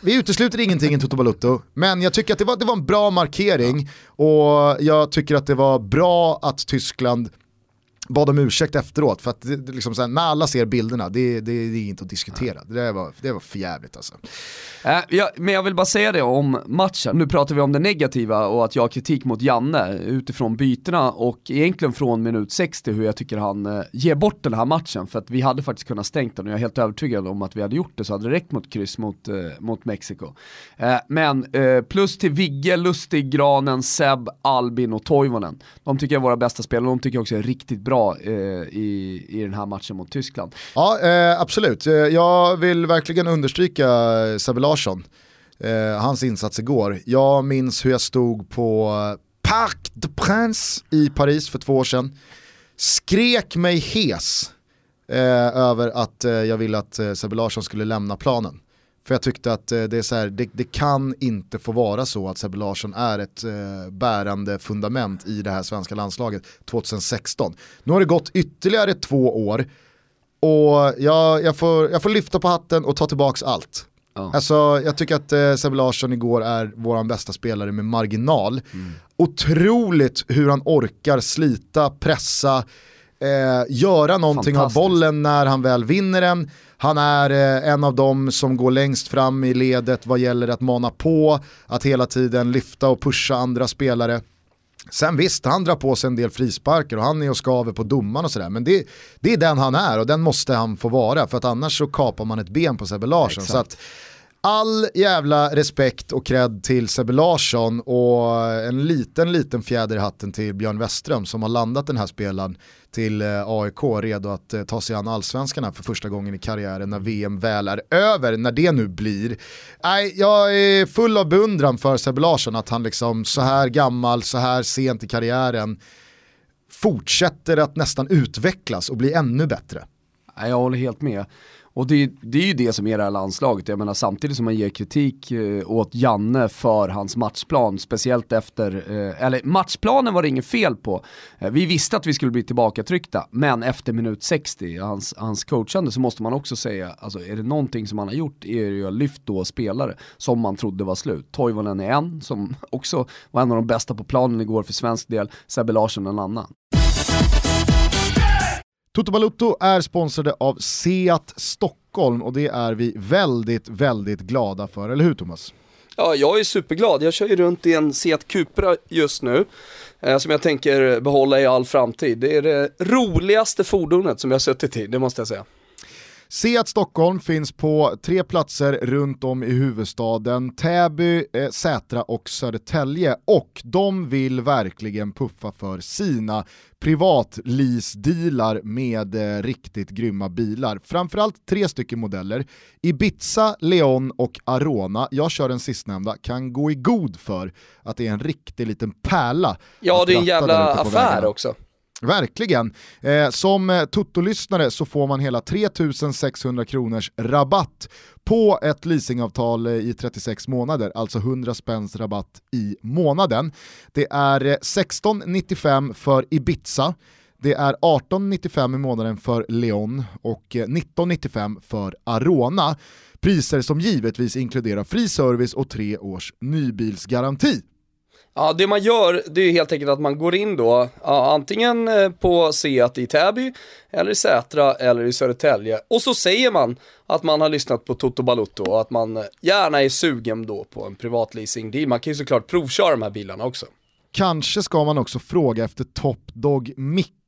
[SPEAKER 1] Vi utesluter ingenting i Toto Balutto, men jag tycker att det var, det var en bra markering och jag tycker att det var bra att Tyskland bad om ursäkt efteråt för att det, det liksom här, när alla ser bilderna, det, det, det är inte att diskutera. Det, där var, det var för jävligt alltså.
[SPEAKER 2] Äh, jag, men jag vill bara säga det om matchen. Nu pratar vi om det negativa och att jag har kritik mot Janne utifrån bytena och egentligen från minut 60 hur jag tycker han eh, ger bort den här matchen. För att vi hade faktiskt kunnat stängt den och jag är helt övertygad om att vi hade gjort det så hade det räckt mot kryss mot, eh, mot Mexiko. Eh, men eh, plus till Vigge, Lustig, Granen, Seb, Albin och Toivonen. De tycker jag är våra bästa spelare och de tycker jag också är riktigt bra eh, i, i den här matchen mot Tyskland.
[SPEAKER 1] Ja, eh, absolut. Eh, jag vill verkligen understryka Sebbe Larsson, eh, hans insats igår. Jag minns hur jag stod på Parc de Prince i Paris för två år sedan. Skrek mig hes eh, över att eh, jag ville att eh, Sebbe Larsson skulle lämna planen. För jag tyckte att eh, det, är så här, det, det kan inte få vara så att Sebbe Larsson är ett eh, bärande fundament i det här svenska landslaget 2016. Nu har det gått ytterligare två år och jag, jag, får, jag får lyfta på hatten och ta tillbaka allt.
[SPEAKER 2] Ja.
[SPEAKER 1] Alltså, jag tycker att eh, Sebbe Larsson igår är vår bästa spelare med marginal. Otroligt hur han orkar slita, pressa, eh, göra någonting av bollen när han väl vinner den. Han är eh, en av dem som går längst fram i ledet vad gäller att mana på, att hela tiden lyfta och pusha andra spelare. Sen visst, han drar på sig en del frisparker och han är och skaver på domaren och sådär. Men det, det är den han är och den måste han få vara för att annars så kapar man ett ben på Sebbe Larsson.
[SPEAKER 2] Exakt.
[SPEAKER 1] Så att all jävla respekt och cred till Sebbe Larsson och en liten, liten fjäder i hatten till Björn Westström som har landat den här spelaren till eh, AIK redo att eh, ta sig an allsvenskan här för första gången i karriären när VM väl är över, när det nu blir. Nej, jag är full av beundran för Sebbe Larsson att han liksom så här gammal, så här sent i karriären fortsätter att nästan utvecklas och bli ännu bättre.
[SPEAKER 2] Jag håller helt med. Och det, det är ju det som är det här landslaget. Jag menar samtidigt som man ger kritik eh, åt Janne för hans matchplan, speciellt efter, eh, eller matchplanen var det inget fel på. Eh, vi visste att vi skulle bli tillbakatryckta, men efter minut 60, hans, hans coachande, så måste man också säga, alltså är det någonting som han har gjort är det ju att lyft då spelare som man trodde var slut. Toivonen är en, som också var en av de bästa på planen igår för svensk del, Sebbe Larsson en annan.
[SPEAKER 1] Toto Balutto är sponsrade av Seat Stockholm och det är vi väldigt, väldigt glada för, eller hur Thomas?
[SPEAKER 3] Ja, jag är superglad. Jag kör ju runt i en Seat Cupra just nu. Eh, som jag tänker behålla i all framtid. Det är det roligaste fordonet som jag har suttit i, det måste jag säga.
[SPEAKER 1] Seat Stockholm finns på tre platser runt om i huvudstaden, Täby, eh, Sätra och Södertälje och de vill verkligen puffa för sina privatlease-dealar med eh, riktigt grymma bilar. Framförallt tre stycken modeller, Ibiza, Leon och Arona. Jag kör den sistnämnda, kan gå i god för att det är en riktig liten pärla.
[SPEAKER 3] Ja,
[SPEAKER 1] att
[SPEAKER 3] det är en jävla affär
[SPEAKER 1] vägarna.
[SPEAKER 3] också.
[SPEAKER 1] Verkligen. Eh, som eh, Toto-lyssnare så får man hela 3600 kronors rabatt på ett leasingavtal eh, i 36 månader, alltså 100 spänns rabatt i månaden. Det är eh, 1695 för Ibiza, det är 1895 i månaden för Leon och 1995 för Arona. Priser som givetvis inkluderar fri service och tre års nybilsgaranti.
[SPEAKER 3] Ja, det man gör, det är helt enkelt att man går in då, ja, antingen eh, på Seat i Täby, eller i Sätra, eller i Södertälje. Och så säger man att man har lyssnat på Toto Balutto och att man eh, gärna är sugen då på en privatleasing deal. Man kan ju såklart provköra de här bilarna också.
[SPEAKER 1] Kanske ska man också fråga efter Top Dog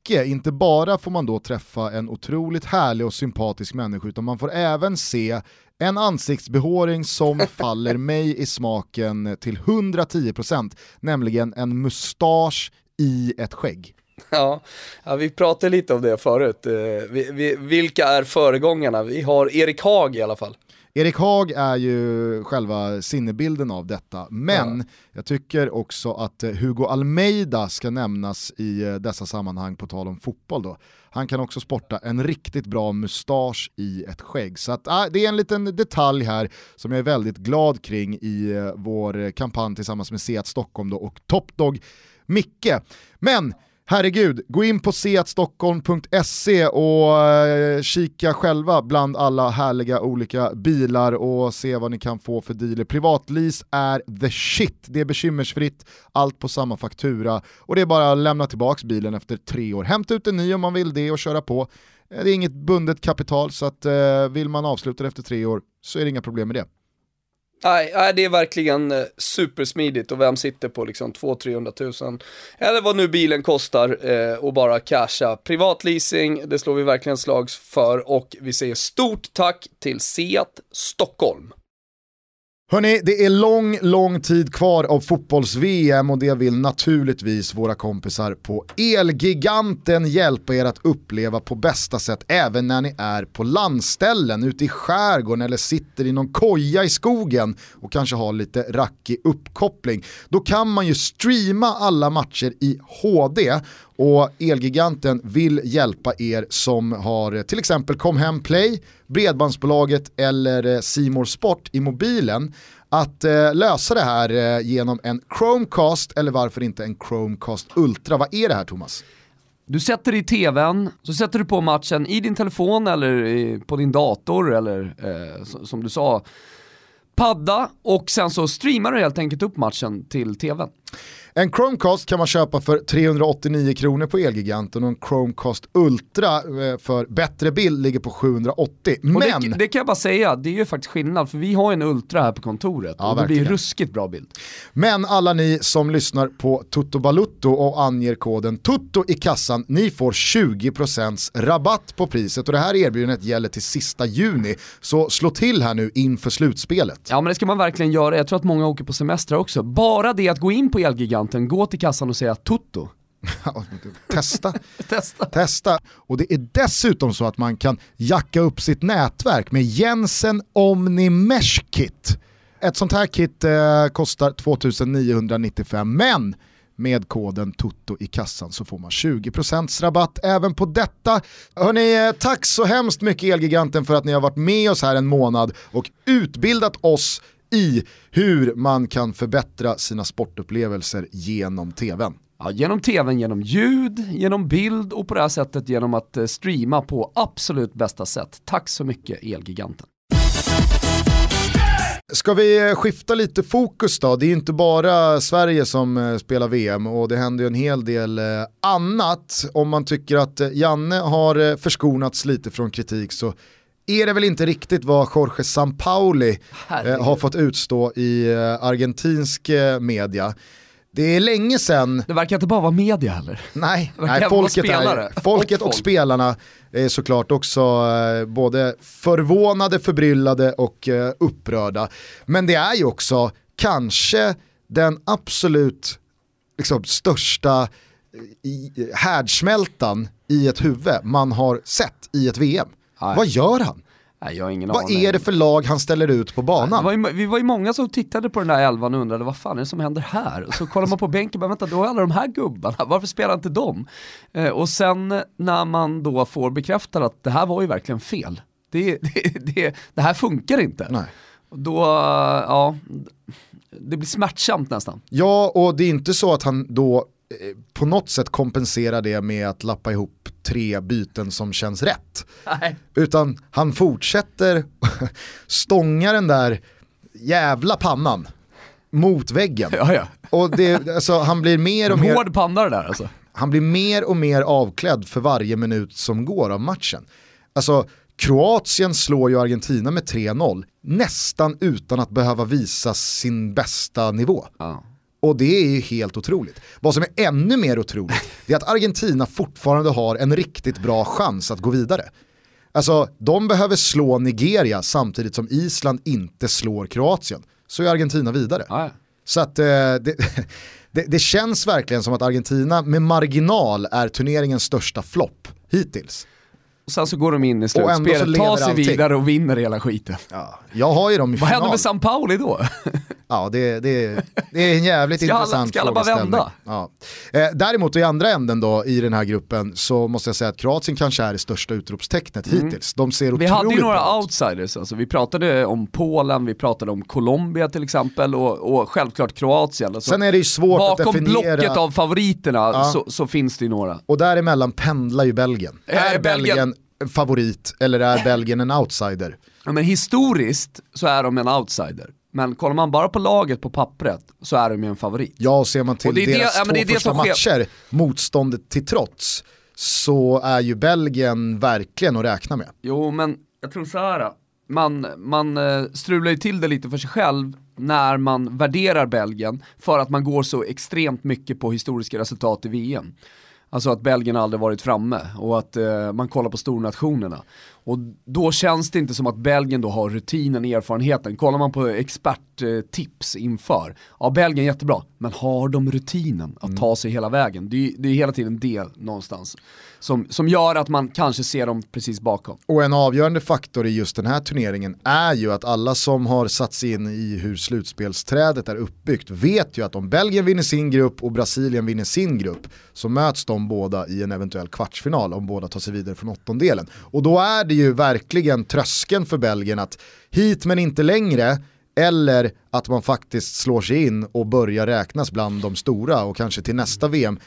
[SPEAKER 1] Micke, inte bara får man då träffa en otroligt härlig och sympatisk människa utan man får även se en ansiktsbehåring som [laughs] faller mig i smaken till 110%, nämligen en mustasch i ett skägg.
[SPEAKER 3] Ja, ja, vi pratade lite om det förut. Eh, Vi, vi, vilka är föregångarna? Vi har Erik Haag i alla fall.
[SPEAKER 1] Erik Haag är ju själva sinnebilden av detta, men ja. jag tycker också att eh, Hugo Almeida ska nämnas i eh, dessa sammanhang på tal om fotboll då. Han kan också sporta en riktigt bra mustasch i ett skägg. Så att, äh, det är en liten detalj här som jag är väldigt glad kring i uh, vår kampanj tillsammans med Seat Stockholm då och Topdog Micke. Men Herregud, gå in på seatstockholm.se och eh, kika själva bland alla härliga olika bilar och se vad ni kan få för dealer. Privatlease är the shit, det är bekymmersfritt, allt på samma faktura och det är bara att lämna tillbaka bilen efter tre år. Hämta ut en ny om man vill det och köra på. Eh, det är inget bundet kapital så att eh, vill man avsluta det efter tre år så är det inga problem med det.
[SPEAKER 3] Nej, nej, det är verkligen eh, supersmidigt och vem sitter på liksom 200-300 000 eller vad nu bilen kostar eh, och bara casha. Privatleasing, det slår vi verkligen slags för och vi säger stort tack till Seat Stockholm.
[SPEAKER 1] Hörni, det är lång, lång tid kvar av fotbolls-VM och det vill naturligtvis våra kompisar på Elgiganten hjälpa er att uppleva på bästa sätt även när ni är på landställen, ute i skärgården eller sitter i någon koja i skogen och kanske har lite rackig uppkoppling. Då kan man ju streama alla matcher i HD och Elgiganten vill hjälpa er som har eh, till exempel Comhem Play, Bredbandsbolaget eller eh, Simor Sport i mobilen att eh, lösa det här eh, genom en Chromecast eller varför inte en Chromecast Ultra. Vad är det här Thomas?
[SPEAKER 2] Du sätter i tvn, så sätter du på matchen i din telefon eller i, på din dator eller eh, som du sa, padda och sen så streamar du helt enkelt upp matchen till tvn.
[SPEAKER 1] En Chromecast kan man köpa för 389 kronor på Elgiganten och en Chromecast Ultra eh, för bättre bild ligger på 780. Men...
[SPEAKER 2] Det, det, kan jag bara säga, det är ju faktiskt skillnad för vi har en Ultra här på kontoret ja, och det verkligen. blir ruskigt bra bild.
[SPEAKER 1] Men alla ni som lyssnar på Toto Balutto och anger koden TUTTO i kassan, ni får 20% rabatt på priset och det här erbjudandet gäller till sista juni. Så slå till här nu inför slutspelet.
[SPEAKER 2] Ja men det ska man verkligen göra, jag tror att många åker på semester också. Bara det att gå in på Elgiganten varianten, gå till kassan och säga tutto. [laughs]
[SPEAKER 1] testa. [laughs] testa. Testa. Och det är dessutom så att man kan jacka upp sitt nätverk med Jensen Omni Mesh Kit. Ett sånt här kit eh, kostar 2995 men med koden TUTTO i kassan så får man 20% rabatt även på detta. Hörni, eh, tack så hemskt mycket Elgiganten för att ni har varit med oss här en månad och utbildat oss i hur man kan förbättra sina sportupplevelser genom tvn.
[SPEAKER 2] Ja, genom tvn, genom ljud, genom bild och på det här sättet genom att eh, streama på absolut bästa sätt. Tack så mycket Elgiganten.
[SPEAKER 1] Ska vi skifta lite fokus då? Det är ju inte bara Sverige som eh, spelar VM och det händer ju en hel del eh, annat. Om man tycker att Janne har förskonats lite från kritik så är det väl inte riktigt vad Jorge Sampaoli eh, har fått utstå i eh, argentinsk eh, media. Det är länge sedan...
[SPEAKER 2] Det verkar inte bara vara media heller.
[SPEAKER 1] Nej, nej folket, är, folket och, och spelarna är såklart också eh, både förvånade, förbryllade och eh, upprörda. Men det är ju också kanske den absolut liksom, största eh, härdsmältan i ett huvud man har sett i ett VM. Nej. Vad gör han?
[SPEAKER 2] Nej, jag har ingen
[SPEAKER 1] Vad
[SPEAKER 2] aning.
[SPEAKER 1] är det för lag han ställer ut på banan?
[SPEAKER 2] Var ju, vi var ju många som tittade på den där elvan och undrade vad fan är det som händer här? Och så kollar man på bänken och bara vänta, då är alla de här gubbarna, [laughs] varför spelar inte de? Eh, och sen när man då får bekräftat att det här var ju verkligen fel. Det, [laughs] det, det, det här funkar inte.
[SPEAKER 1] Nej.
[SPEAKER 2] Då, ja, det blir smärtsamt nästan.
[SPEAKER 1] Ja, och det är inte så att han då på något sätt kompenserar det med att lappa ihop tre byten som känns rätt. Nej. Utan han fortsätter [laughs] stånga den där jävla pannan mot väggen.
[SPEAKER 2] Ja, ja.
[SPEAKER 1] Och det, alltså, han blir mer och mer...
[SPEAKER 2] Hård panna det där alltså.
[SPEAKER 1] Han blir mer och mer avklädd för varje minut som går av matchen. Alltså, Kroatien slår ju Argentina med 3-0, nästan utan att behöva visa sin bästa nivå. Ja. Och det är ju helt otroligt. Vad som är ännu mer otroligt [laughs] är att Argentina fortfarande har en riktigt bra chans att gå vidare. Alltså, de behöver slå Nigeria samtidigt som Island inte slår Kroatien. Så är Argentina vidare.
[SPEAKER 2] Ah.
[SPEAKER 1] Så att eh, det, [laughs] det, det, känns verkligen som att Argentina med marginal är turneringens största flopp hittills.
[SPEAKER 2] och sen så går de in i slutspelet, tar sig
[SPEAKER 1] allting.
[SPEAKER 2] vidare och vinner hela skiten.
[SPEAKER 1] Ja, jag har ju dem i
[SPEAKER 2] Vad
[SPEAKER 1] final.
[SPEAKER 2] händer med San Pauli då? [laughs]
[SPEAKER 1] Ja, det, det, det är en jävligt [laughs]
[SPEAKER 2] Ska alla-
[SPEAKER 1] intressant
[SPEAKER 2] ska alla
[SPEAKER 1] frågeställning. Ja. Eh, däremot i andra änden då i den här gruppen så måste jag säga att Kroatien kanske är det största utropstecknet hittills. De ser
[SPEAKER 2] Mm. Vi hade ju några
[SPEAKER 1] bra
[SPEAKER 2] outsiders, alltså. vi pratade om Polen, vi pratade om Colombia till exempel och, och självklart Kroatien. Alltså,
[SPEAKER 1] Sen är det ju svårt att
[SPEAKER 2] bakom
[SPEAKER 1] definiera,
[SPEAKER 2] blocket av favoriterna
[SPEAKER 1] Ja.
[SPEAKER 2] så, så finns det ju några.
[SPEAKER 1] och däremellan pendlar ju Belgien.
[SPEAKER 2] Är
[SPEAKER 1] Är
[SPEAKER 2] Belgien-
[SPEAKER 1] Belgien en favorit eller är Belgien en outsider?
[SPEAKER 2] Ja, men historiskt så är de en outsider. Men kollar man bara på laget på pappret så är de ju en favorit.
[SPEAKER 1] Ja, och ser man till deras
[SPEAKER 2] det är
[SPEAKER 1] två
[SPEAKER 2] det
[SPEAKER 1] första matcher, motståndet till trots, så är ju Belgien verkligen att räkna med.
[SPEAKER 2] Jo men jag tror så här. man, man eh, strular ju till det lite för sig själv när man värderar Belgien för att man går så extremt mycket på historiska resultat i VM. Alltså att Belgien aldrig varit framme och att eh, man kollar på stornationerna. Och då känns det inte som att Belgien då har rutinen, erfarenheten. Kollar man på experttips inför, ja Belgien jättebra, men har de rutinen att ta sig hela vägen? Det är, det är hela tiden det någonstans som, som gör att man kanske ser dem precis bakom.
[SPEAKER 1] Och en avgörande faktor i just den här turneringen är ju att alla som har satt sig in i hur slutspelsträdet är uppbyggt vet ju att om Belgien vinner sin grupp och Brasilien vinner sin grupp så möts de båda i en eventuell kvartsfinal om båda tar sig vidare från åttondelen. Och då är det ju verkligen tröskeln för Belgien att hit men inte längre eller att man faktiskt slår sig in och börjar räknas bland de stora och kanske till nästa VM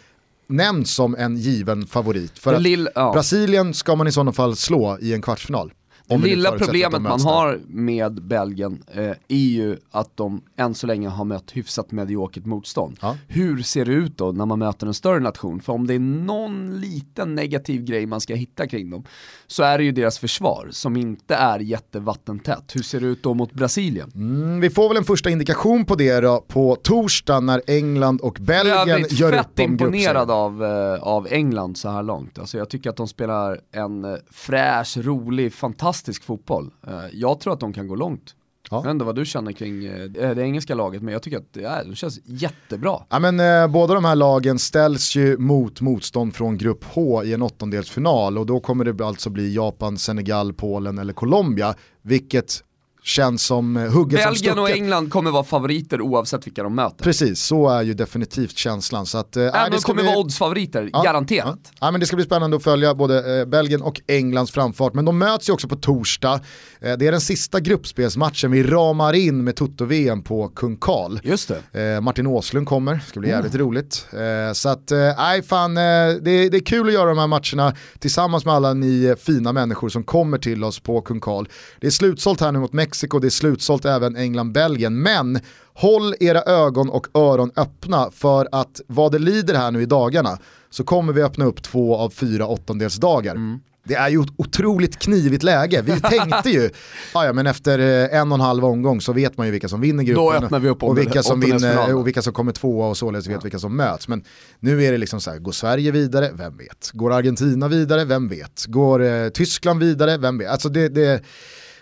[SPEAKER 1] nämns som en given favorit. För att
[SPEAKER 2] lill- ja.
[SPEAKER 1] Brasilien ska man i sådana fall slå i en kvartsfinal.
[SPEAKER 2] Det lilla problemet man har med Belgien eh, är ju att de än så länge har mött hyfsat mediokert motstånd.
[SPEAKER 1] Ja.
[SPEAKER 2] Hur ser det ut då när man möter en större nation? För om det är någon liten negativ grej man ska hitta kring dem så är det ju deras försvar som inte är jättevattentätt. Hur ser det ut då mot Brasilien?
[SPEAKER 1] Mm, vi får väl en första indikation på det då på torsdag när England och Belgien gör
[SPEAKER 2] fett
[SPEAKER 1] upp om
[SPEAKER 2] imponerad
[SPEAKER 1] gruppserien.
[SPEAKER 2] av, eh, av England så här långt. Alltså jag tycker att de spelar en eh, fräsch, rolig, fantastisk fotboll. Eh, jag tror att de kan gå långt.
[SPEAKER 1] Ja.
[SPEAKER 2] Jag vet inte vad du känner kring eh, det engelska laget, men jag tycker att det, är, det känns jättebra.
[SPEAKER 1] Ja, men, eh, båda de här lagen ställs ju mot motstånd från grupp H i en åttondelsfinal och då kommer det alltså bli Japan, Senegal, Polen eller Colombia, vilket känns som eh, hugget som
[SPEAKER 2] Belgien och
[SPEAKER 1] stucket.
[SPEAKER 2] England kommer vara favoriter oavsett vilka de möter.
[SPEAKER 1] Precis, så är ju definitivt känslan. Så att, eh, nej,
[SPEAKER 2] Även
[SPEAKER 1] det
[SPEAKER 2] de
[SPEAKER 1] ska
[SPEAKER 2] kommer
[SPEAKER 1] bli-
[SPEAKER 2] vara oddsfavoriter,
[SPEAKER 1] Ja,
[SPEAKER 2] garanterat.
[SPEAKER 1] Ja. Ja, men det ska bli spännande att följa både eh, Belgien och Englands framfart. Men de möts ju också på torsdag. Eh, det är den sista gruppspelsmatchen vi ramar in med Toto-VM på Kung Karl.
[SPEAKER 2] Just det.
[SPEAKER 1] Martin Åslund kommer, ska
[SPEAKER 2] Mm.
[SPEAKER 1] bli jävligt roligt. Eh, så att, nej fan, det, det är kul att göra de här matcherna tillsammans med alla ni fina människor som kommer till oss på Kung Karl. Det är slutsålt här nu mot Mexiko, det är slutsålt även England-Belgien, men håll era ögon och öron öppna för att vad det lider här nu i dagarna så kommer vi öppna upp två av fyra åttondelsdagar.
[SPEAKER 2] Mm.
[SPEAKER 1] Det är ju ett otroligt knivigt läge. Vi [laughs] tänkte ju, "Ah, ja, men efter eh, en och en halv omgång så vet man ju vilka som vinner gruppen.
[SPEAKER 2] Vi
[SPEAKER 1] och vilka som vinner
[SPEAKER 2] åttondelsfinalen.
[SPEAKER 1] och vilka som kommer tvåa och således vet vilka som möts. Men nu är det liksom så här, går Sverige vidare? Vem vet? Går Argentina vidare? Vem vet? Går eh, Tyskland vidare? Vem vet? Alltså det, det,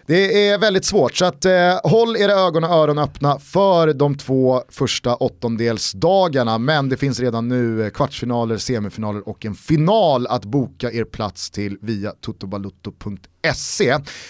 [SPEAKER 1] det är väldigt svårt, så att, eh, håll era ögon och öron öppna för de två första åttondelsdagarna. Men det finns redan nu eh, kvartsfinaler, semifinaler och en final att boka er plats till via totobalutto.se.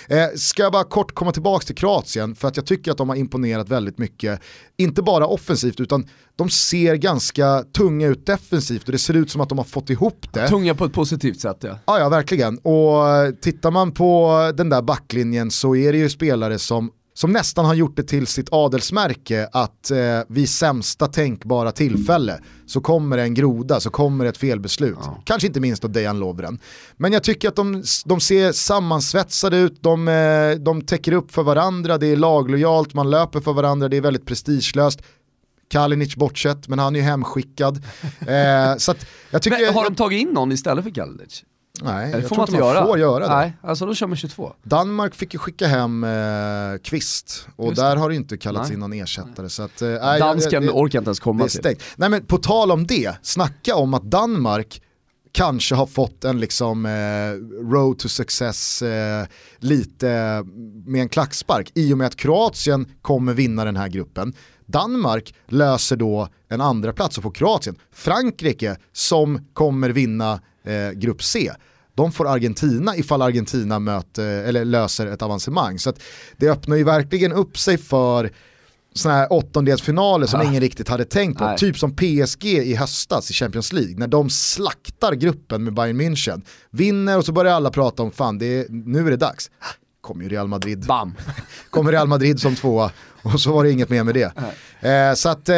[SPEAKER 1] Eh, ska jag bara kort komma tillbaka till Kroatien för att jag tycker att de har imponerat väldigt mycket. Inte bara offensivt utan de ser ganska tunga ut defensivt och det ser ut som att de har fått ihop det.
[SPEAKER 2] Tunga på ett positivt sätt ja.
[SPEAKER 1] Ja, ja, verkligen. Och tittar man på den där backlinjen så är det ju spelare som, som nästan har gjort det till sitt adelsmärke att eh, vid sämsta tänkbara tillfälle så kommer en groda, så kommer ett felbeslut. Kanske inte minst av Dejan Lovren. Men jag tycker att de, de ser sammansvetsade ut, de, eh, de täcker upp för varandra, det är laglojalt, man löper för varandra, det är väldigt prestigelöst. Kalinic bortsett, men han är ju hemskickad. Eh, så att jag tycker...
[SPEAKER 2] Men har de tagit in någon istället för Kalinic?
[SPEAKER 1] Nej,
[SPEAKER 2] Det får man
[SPEAKER 1] inte man
[SPEAKER 2] göra.
[SPEAKER 1] får göra det.
[SPEAKER 2] Nej, alltså då kör man 22.
[SPEAKER 1] Danmark fick ju skicka hem eh, Kvist och där har det inte kallats
[SPEAKER 2] Nej.
[SPEAKER 1] in någon ersättare. Så att, eh,
[SPEAKER 2] Dansken
[SPEAKER 1] det- det-
[SPEAKER 2] orkar inte ens
[SPEAKER 1] det
[SPEAKER 2] komma
[SPEAKER 1] är
[SPEAKER 2] till.
[SPEAKER 1] Nej men på tal om det, snacka om att Danmark kanske har fått en liksom eh, road to success eh, lite med en klackspark i och med att Kroatien kommer vinna den här gruppen. Danmark löser då en andra plats och får Kroatien. Frankrike som kommer vinna eh, grupp C. de får Argentina ifall Argentina möter, eller löser ett avancemang. Så det öppnar ju verkligen upp sig för sådana här åttondelsfinaler som ingen riktigt hade tänkt på.
[SPEAKER 2] Nej.
[SPEAKER 1] Typ som PSG i höstas i Champions League, när de slaktar gruppen med Bayern München. Vinner och så börjar alla prata om fan, det är, nu är det dags. Kommer ju Real Madrid.
[SPEAKER 2] Bam! [laughs]
[SPEAKER 1] Kommer Real Madrid som tvåa och så var det inget mer med det. Eh, så att, eh,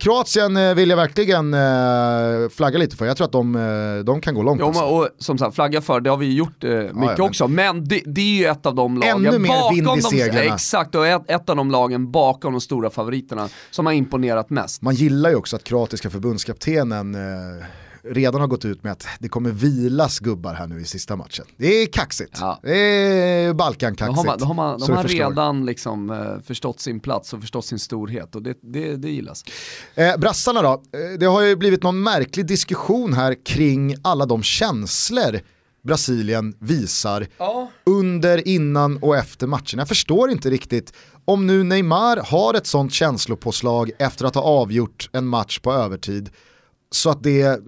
[SPEAKER 1] Kroatien eh, vill jag verkligen eh, flagga lite för. Jag tror att de, eh, de kan gå långt.
[SPEAKER 2] Jo,
[SPEAKER 1] alltså.
[SPEAKER 2] och som sagt, flagga för, det har vi gjort eh, mycket
[SPEAKER 1] ja, men-
[SPEAKER 2] också. Men det, det är ju ett av de lagen
[SPEAKER 1] Ännu mer vind i
[SPEAKER 2] de. Exakt, och ett, ett av de lagen bakom de stora favoriterna som har imponerat mest.
[SPEAKER 1] Man gillar ju också att kroatiska förbundskaptenen eh, redan har gått ut med att det kommer vilas gubbar här nu i sista matchen. Det är kaxigt.
[SPEAKER 2] Ja.
[SPEAKER 1] Det är
[SPEAKER 2] Då har
[SPEAKER 1] Balkankaxigt.
[SPEAKER 2] man, då har man,
[SPEAKER 1] Så
[SPEAKER 2] de
[SPEAKER 1] du
[SPEAKER 2] har redan liksom, eh, förstått sin plats och förstått sin storhet och det, det, det gillas.
[SPEAKER 1] Eh, brassarna då, eh, det har ju blivit någon märklig diskussion här kring alla de känslor Brasilien visar under, innan och efter matchen. Jag förstår inte riktigt om nu Neymar har ett sånt känslopåslag efter att ha avgjort en match på övertid så att det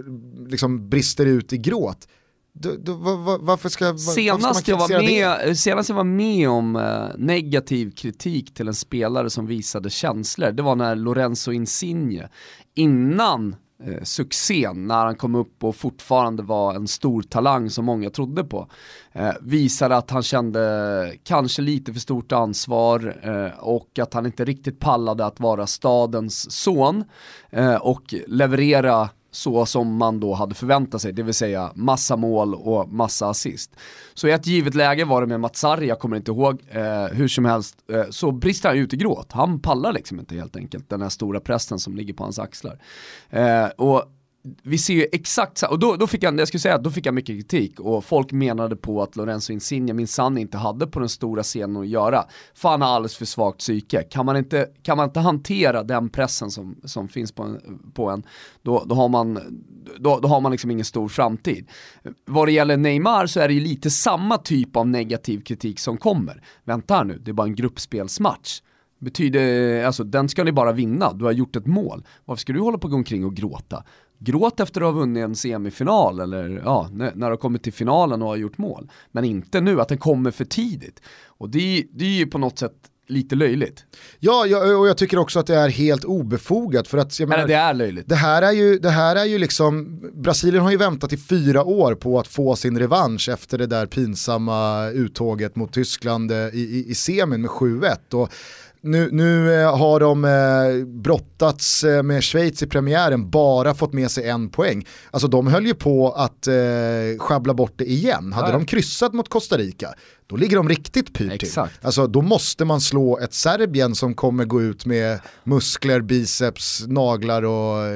[SPEAKER 1] liksom brister ut i gråt. Du, du, va- va- varför ska, va- varför ska man
[SPEAKER 2] Senast jag, var
[SPEAKER 1] det?
[SPEAKER 2] med, senast jag var med om eh, negativ kritik till en spelare som visade känslor, det var när Lorenzo Insigne, innan eh, succén, när han kom upp och fortfarande var en stor talang som många trodde på, eh, visade att han kände kanske lite för stort ansvar eh, och att han inte riktigt pallade att vara stadens son eh, och leverera så som man då hade förväntat sig, det vill säga massa mål och massa assist. Så i ett givet läge var det med Matsari, jag kommer inte ihåg, eh, hur som helst, eh, så brister han ut i gråt. Han pallar liksom inte helt enkelt den här stora pressen som ligger på hans axlar. Eh, och vi ser ju exakt så, och då, då fick jag, jag skulle säga att då fick jag mycket kritik och folk menade på att Lorenzo Insigne minsann inte hade på den stora scenen att göra. För han har alldeles för svagt psyke. Kan man inte, kan man inte hantera den pressen som, som finns på en, på en då, då, har man, då, då har man liksom ingen stor framtid. Vad det gäller Neymar så är det ju lite samma typ av negativ kritik som kommer. Vänta här nu, det är bara en gruppspelsmatch. Betyder, alltså den ska ni bara vinna, du har gjort ett mål. Varför ska du hålla på och gå omkring och gråta? Gråt efter att ha vunnit en semifinal eller ja, när, du har kommit till finalen och har gjort mål. Men inte nu, att den kommer för tidigt. Och det, det är ju på något sätt lite löjligt.
[SPEAKER 1] Ja, ja, och jag tycker också att det är helt obefogat för att jag menar,
[SPEAKER 2] Eller det är löjligt.
[SPEAKER 1] Det här är ju, det här är ju liksom, Brasilien har ju väntat i fyra år på att få sin revansch efter det där pinsamma uttåget mot Tyskland eh, i, i, i semin med 7-1. Och nu, nu eh, har de eh, brottats eh, med Schweiz i premiären, bara fått med sig en poäng. Alltså de höll ju på att eh, sjabbla bort det igen. Hade
[SPEAKER 2] Ja.
[SPEAKER 1] de kryssat mot Costa Rica, då ligger de riktigt pyrt till. Alltså då måste man slå ett Serbien som kommer gå ut med muskler, biceps, naglar och eh,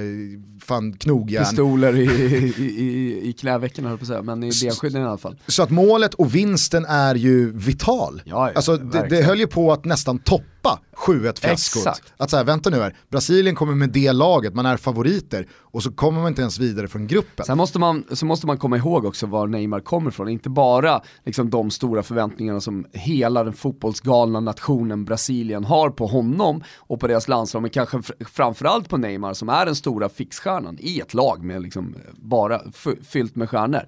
[SPEAKER 1] fan knogjärn.
[SPEAKER 2] Pistoler i, i, i, i knävecken höll på att säga, men i benskydden i alla fall.
[SPEAKER 1] Så att målet och vinsten är ju vital.
[SPEAKER 2] Ja, ja,
[SPEAKER 1] alltså det, det höll ju på att nästan toppa 7-1 fiaskot. Att så här, vänta nu här, Brasilien kommer med det laget, man är favoriter och så kommer man inte ens vidare från gruppen.
[SPEAKER 2] Sen måste man, så måste man komma ihåg också var Neymar kommer ifrån, inte bara liksom de stora förväntningarna som hela den fotbollsgalna nationen Brasilien har på honom och på deras landslag, men kanske framförallt på Neymar som är den stora fixstjärnan i ett lag med liksom bara fyllt med stjärnor.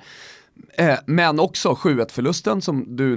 [SPEAKER 2] Eh, men också 7-1 förlusten som du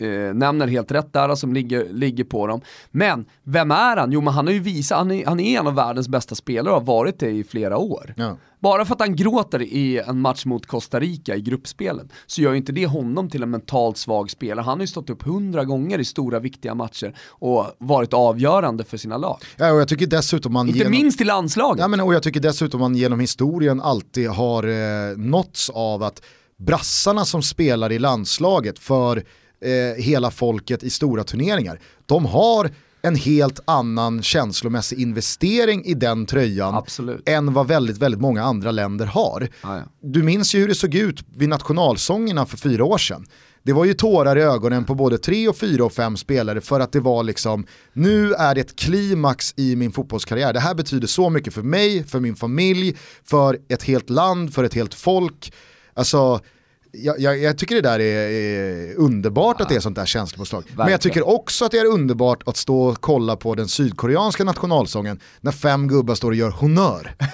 [SPEAKER 2] eh, nämner helt rätt där, som ligger, ligger på dem. Men vem är han? Jo men han har ju visat, han är, han är en av världens bästa spelare och har varit det i flera år.
[SPEAKER 1] Ja.
[SPEAKER 2] Bara för att han gråter i en match mot Costa Rica i gruppspelet så gör ju inte det honom till en mentalt svag spelare. Han har ju stått upp hundra gånger i stora viktiga matcher och varit avgörande för sina lag.
[SPEAKER 1] Ja, och jag tycker dessutom man
[SPEAKER 2] Inte
[SPEAKER 1] genom...
[SPEAKER 2] minst i landslaget.
[SPEAKER 1] Ja, men, och jag tycker dessutom man genom historien alltid har eh, nåtts av att brassarna som spelar i landslaget för eh, hela folket i stora turneringar, de har en helt annan känslomässig investering i den tröjan
[SPEAKER 2] Absolut.
[SPEAKER 1] än vad väldigt, väldigt många andra länder har.
[SPEAKER 2] Ja, ja.
[SPEAKER 1] Du minns ju hur det såg ut vid nationalsångerna för fyra år sedan. Det var ju tårar i ögonen på både tre och fyra och fem spelare för att det var liksom, nu är det ett klimax i min fotbollskarriär. Det här betyder så mycket för mig, för min familj, för ett helt land, för ett helt folk. Alltså, jag, jag, jag tycker det där är, är underbart att det är sånt där känslopåslag. Men jag tycker också att det är underbart att stå och kolla på den sydkoreanska nationalsången när fem gubbar står och gör honör. [laughs]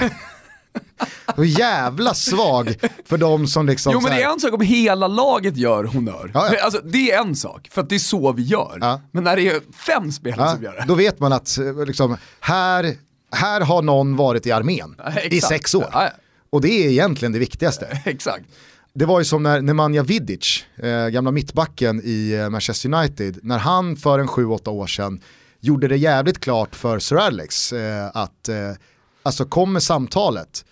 [SPEAKER 1] Och jävla svag för de som liksom...
[SPEAKER 2] Jo men
[SPEAKER 1] så
[SPEAKER 2] det är en sak om hela laget gör honör.
[SPEAKER 1] Ja, ja.
[SPEAKER 2] Alltså, det är en sak, för att det är så vi gör.
[SPEAKER 1] Ja.
[SPEAKER 2] Men när det är fem spelare
[SPEAKER 1] Ja,
[SPEAKER 2] som gör det.
[SPEAKER 1] då vet man att eh, liksom, här, här har någon varit i armén
[SPEAKER 2] Ja,
[SPEAKER 1] i sex år. Och det är egentligen det viktigaste. [laughs]
[SPEAKER 2] Exakt.
[SPEAKER 1] Det var ju som när Nemanja Vidic, eh, gamla mittbacken i eh, Manchester United, när han för en 7-8 år sedan gjorde det jävligt klart för Sir Alex eh, att eh, alltså kommer samtalet,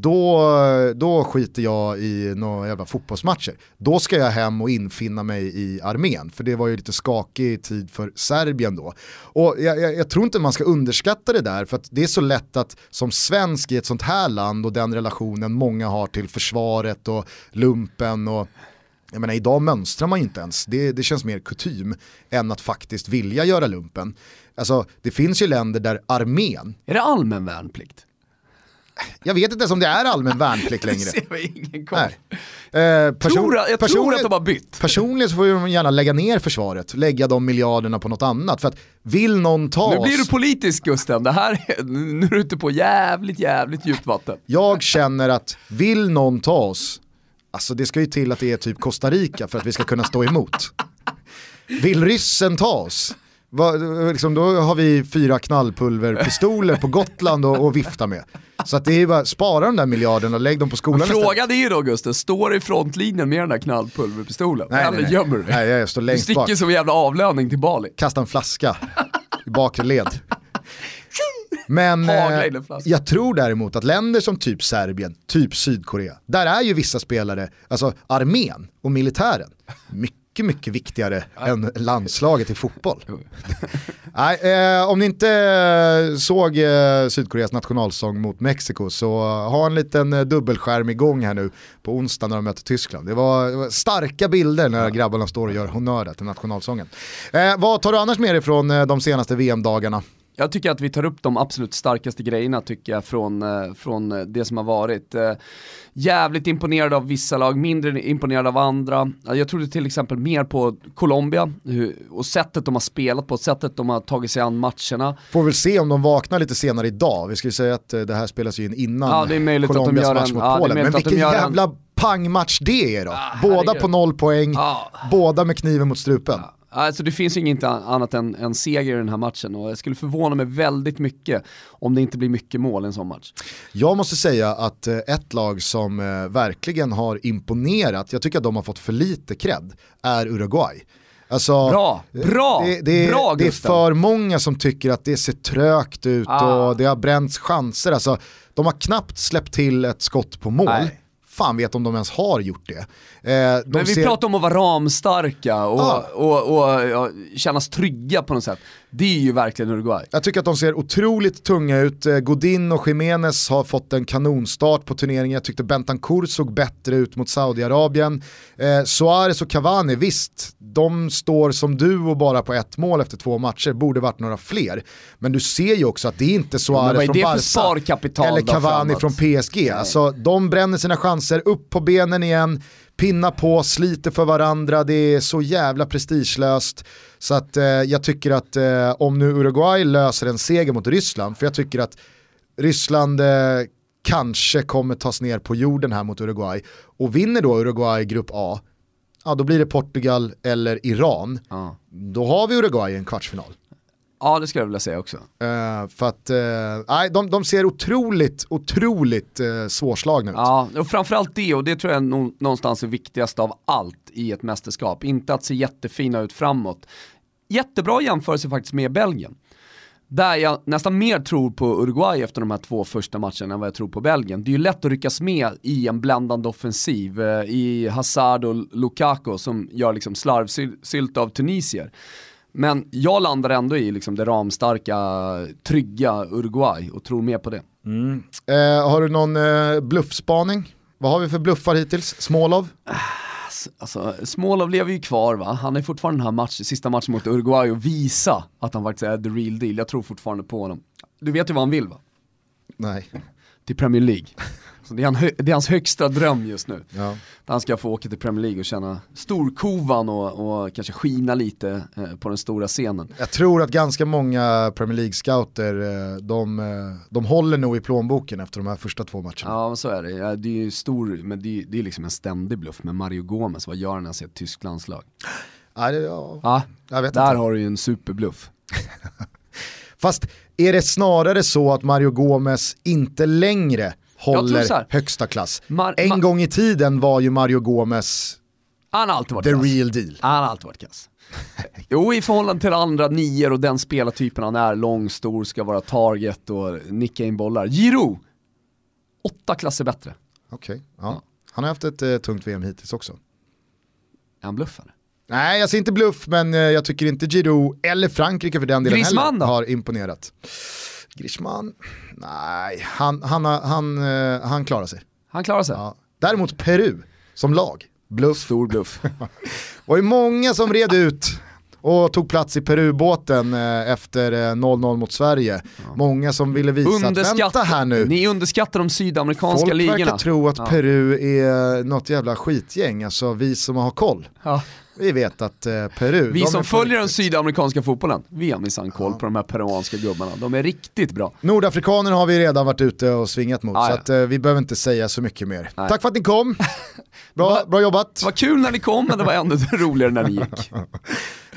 [SPEAKER 1] då, då skiter jag i några jävla fotbollsmatcher. Då ska jag hem och infinna mig i armén, för det var ju lite skakig tid för Serbien då. Och jag, jag, jag tror inte man ska underskatta det där, för att det är så lätt att som svensk i ett sånt här land och den relationen många har till försvaret och lumpen och jag menar idag mönstrar man ju inte ens, det, det känns mer kutym än att faktiskt vilja göra lumpen. Alltså det finns ju länder där armén,
[SPEAKER 2] Är det allmän värnplikt?
[SPEAKER 1] Jag vet inte ens om det är allmän värnplikt längre.
[SPEAKER 2] ser vi ingen koll.
[SPEAKER 1] Nej. Eh, person-
[SPEAKER 2] Tror, jag tror att de har bytt.
[SPEAKER 1] Personligen så får de gärna lägga ner försvaret, lägga de miljarderna på något annat. För att vill någon ta
[SPEAKER 2] Nu
[SPEAKER 1] oss,
[SPEAKER 2] blir du politisk Gusten, det här är, nu är du ute på jävligt, jävligt djupt vatten.
[SPEAKER 1] jag känner att vill någon ta oss, alltså det ska ju till att det är typ Costa Rica för att vi ska kunna stå emot. Vill ryssen ta oss? Vad, liksom, då har vi fyra knallpulverpistoler på Gotland och, och vifta med. Så att det är bara, spara de där miljarderna och lägg dem på skolan.
[SPEAKER 2] Frågan är ju då Gusten, står du i frontlinjen med den där knallpulverpistolen?
[SPEAKER 1] Nej,
[SPEAKER 2] Eller
[SPEAKER 1] nej, nej.
[SPEAKER 2] gömmer du dig?
[SPEAKER 1] Nej, jag står
[SPEAKER 2] Du
[SPEAKER 1] längst bak.
[SPEAKER 2] sticker som en jävla avlöning till Bali.
[SPEAKER 1] Kasta en flaska i bakre led. Men eh, jag tror däremot att länder som typ Serbien, typ Sydkorea, där är ju vissa spelare, alltså armén och militären, mycket, mycket viktigare än landslaget i fotboll. [laughs] Nej, eh, om ni inte eh, såg eh, Sydkoreas nationalsång mot Mexiko så ha en liten eh, dubbelskärm igång här nu på onsdag när de möter Tyskland. Det var, det var starka bilder när grabbarna står och gör honnör till nationalsången. Eh, vad tar du annars med dig från eh, de senaste VM-dagarna?
[SPEAKER 2] Jag tycker att vi tar upp de absolut starkaste grejerna tycker jag från, eh, från eh, det som har varit. Eh, jävligt imponerad av vissa lag, mindre imponerad av andra. Ja, Jag trodde till exempel mer på Colombia och sättet de har spelat på, sättet de har tagit sig an matcherna.
[SPEAKER 1] Får väl se om de vaknar lite senare idag. Vi ska ju säga att det här spelas ju in innan
[SPEAKER 2] Ja, det är möjligt att de
[SPEAKER 1] Colombias
[SPEAKER 2] gör
[SPEAKER 1] match mot
[SPEAKER 2] ja,
[SPEAKER 1] Polen. Men vilken
[SPEAKER 2] gör en-
[SPEAKER 1] jävla pangmatch det är då. båda
[SPEAKER 2] herregud.
[SPEAKER 1] på noll poäng,
[SPEAKER 2] Ja.
[SPEAKER 1] båda med kniven mot strupen.
[SPEAKER 2] Alltså det finns ju inget an- annat än en seger i den här matchen och jag skulle förvåna mig väldigt mycket om det inte blir mycket mål i en sån match.
[SPEAKER 1] Jag måste säga att eh, ett lag som eh, verkligen har imponerat, jag tycker att de har fått för lite cred, är Uruguay. Alltså,
[SPEAKER 2] Bra, bra,
[SPEAKER 1] det, det,
[SPEAKER 2] bra
[SPEAKER 1] det är för många som tycker att det ser trögt ut
[SPEAKER 2] Ah.
[SPEAKER 1] och det har bränts chanser. Alltså, de har knappt släppt till ett skott på mål.
[SPEAKER 2] Nej.
[SPEAKER 1] Fan vet om de ens har gjort det. Eh,
[SPEAKER 2] Men vi
[SPEAKER 1] ser-
[SPEAKER 2] pratar om att vara ramstarka och,
[SPEAKER 1] Ja.
[SPEAKER 2] och, och, ja, kännas trygga på något sätt. Det är ju verkligen Uruguay.
[SPEAKER 1] Jag tycker att de ser otroligt tunga ut. Eh, Godin och Jiménez har fått en kanonstart på turneringen. Jag tyckte Bentancourt såg bättre ut mot Saudiarabien. Eh, Suarez och Cavani, visst, de står som duo bara på ett mål efter två matcher. Borde varit några fler. Men du ser ju också att det är inte Suarez från Barca eller Cavani från PSG. Alltså, de bränner sina chanser, upp på benen igen, pinna på, sliter för varandra. Det är så jävla prestigelöst. Så att eh, jag tycker att eh, om nu Uruguay löser en seger mot Ryssland, för jag tycker att Ryssland eh, kanske kommer tas ner på jorden här mot Uruguay. Och vinner då Uruguay grupp A, ja då blir det Portugal eller Iran.
[SPEAKER 2] Ja.
[SPEAKER 1] Då har vi Uruguay i en kvartsfinal.
[SPEAKER 2] Ja, det skulle jag vilja säga också.
[SPEAKER 1] Eh, för att, eh, nej, de, de ser otroligt, otroligt uh, svårslagna ut.
[SPEAKER 2] Ja, och framförallt det, och det tror jag är nå- någonstans är viktigast av allt i ett mästerskap. Inte att se jättefina ut framåt. Jättebra jämförelse faktiskt med Belgien. Där jag nästan mer tror på Uruguay efter de här två första matcherna än vad jag tror på Belgien. Det är ju lätt att ryckas med i en bländande offensiv, i Hazard och Lukaku som gör liksom slarvsylt av tunisier. Men jag landar ändå i liksom det ramstarka, trygga Uruguay och tror mer på det.
[SPEAKER 1] Eh, har du någon eh, bluffspaning? Vad har vi för bluffar hittills? Smålov?
[SPEAKER 2] Alltså, Smolov lever ju kvar va, han är fortfarande den här match, sista matchen mot Uruguay och visa att han faktiskt är the real deal. Jag tror fortfarande på honom. Du vet ju vad han vill va?
[SPEAKER 1] Nej.
[SPEAKER 2] Till Premier League. Så det, är han, det är hans högsta dröm just nu.
[SPEAKER 1] Ja.
[SPEAKER 2] Han ska få åka till Premier League och känna storkovan och, och kanske skina lite eh, på den stora scenen.
[SPEAKER 1] Jag tror att ganska många Premier League-scouter, eh, de, eh, de håller nog i plånboken efter de här första två matcherna.
[SPEAKER 2] Ja, så är det. Ja, det är ju stor, men det är, det är liksom en ständig bluff med Mario Gomez. Vad gör han när han ser ett tyskt landslag?
[SPEAKER 1] Ja, det, ja,
[SPEAKER 2] Ja,
[SPEAKER 1] jag vet
[SPEAKER 2] där
[SPEAKER 1] inte.
[SPEAKER 2] har du ju en superbluff. [laughs]
[SPEAKER 1] Fast är det snarare så att Mario Gomez inte längre håller
[SPEAKER 2] här.
[SPEAKER 1] högsta klass?
[SPEAKER 2] Mar-
[SPEAKER 1] en gång i tiden var ju Mario Gomez
[SPEAKER 2] Han har alltid varit
[SPEAKER 1] the
[SPEAKER 2] kass.
[SPEAKER 1] real deal.
[SPEAKER 2] Han har alltid varit kass. [laughs] Jo, i förhållande till andra nior och den spelartypen han är, lång, stor, ska vara target och nicka in bollar. Giro! Åtta klasser bättre.
[SPEAKER 1] Okej, ja. Han har haft ett eh, tungt VM hittills också.
[SPEAKER 2] Är han bluffare?
[SPEAKER 1] Nej, jag ser inte bluff, men eh, jag tycker inte Giroud, eller Frankrike för den delen
[SPEAKER 2] Griezmann
[SPEAKER 1] heller,
[SPEAKER 2] då?
[SPEAKER 1] har imponerat. Griezmann? Nej, han, han, han, eh, han klarar sig.
[SPEAKER 2] Han klarar sig.
[SPEAKER 1] Ja. Däremot Peru, som lag, bluff.
[SPEAKER 2] Stor bluff. [laughs]
[SPEAKER 1] Det var ju många som red ut och tog plats i Peru-båten eh, efter eh, 0-0 mot Sverige. Många som ville visa att vänta här nu.
[SPEAKER 2] Ni underskattar de sydamerikanska
[SPEAKER 1] Folk
[SPEAKER 2] ligorna.
[SPEAKER 1] verkar tro att
[SPEAKER 2] Ja.
[SPEAKER 1] Peru är något jävla skitgäng, alltså vi som har koll.
[SPEAKER 2] Ja.
[SPEAKER 1] Vi vet att eh, Peru,
[SPEAKER 2] Vi som följer den sydamerikanska fotbollen, vi har minsann koll på de här peruanska gubbarna. De är riktigt bra.
[SPEAKER 1] Nordafrikaner har vi redan varit ute och svingat mot,
[SPEAKER 2] Ah,
[SPEAKER 1] så
[SPEAKER 2] ja.
[SPEAKER 1] att, eh, vi behöver inte säga så mycket mer.
[SPEAKER 2] Nej.
[SPEAKER 1] Tack för att ni kom, [laughs] bra, bra jobbat.
[SPEAKER 2] Det var kul när ni kom, men det var ännu [laughs] roligare när ni gick. [laughs]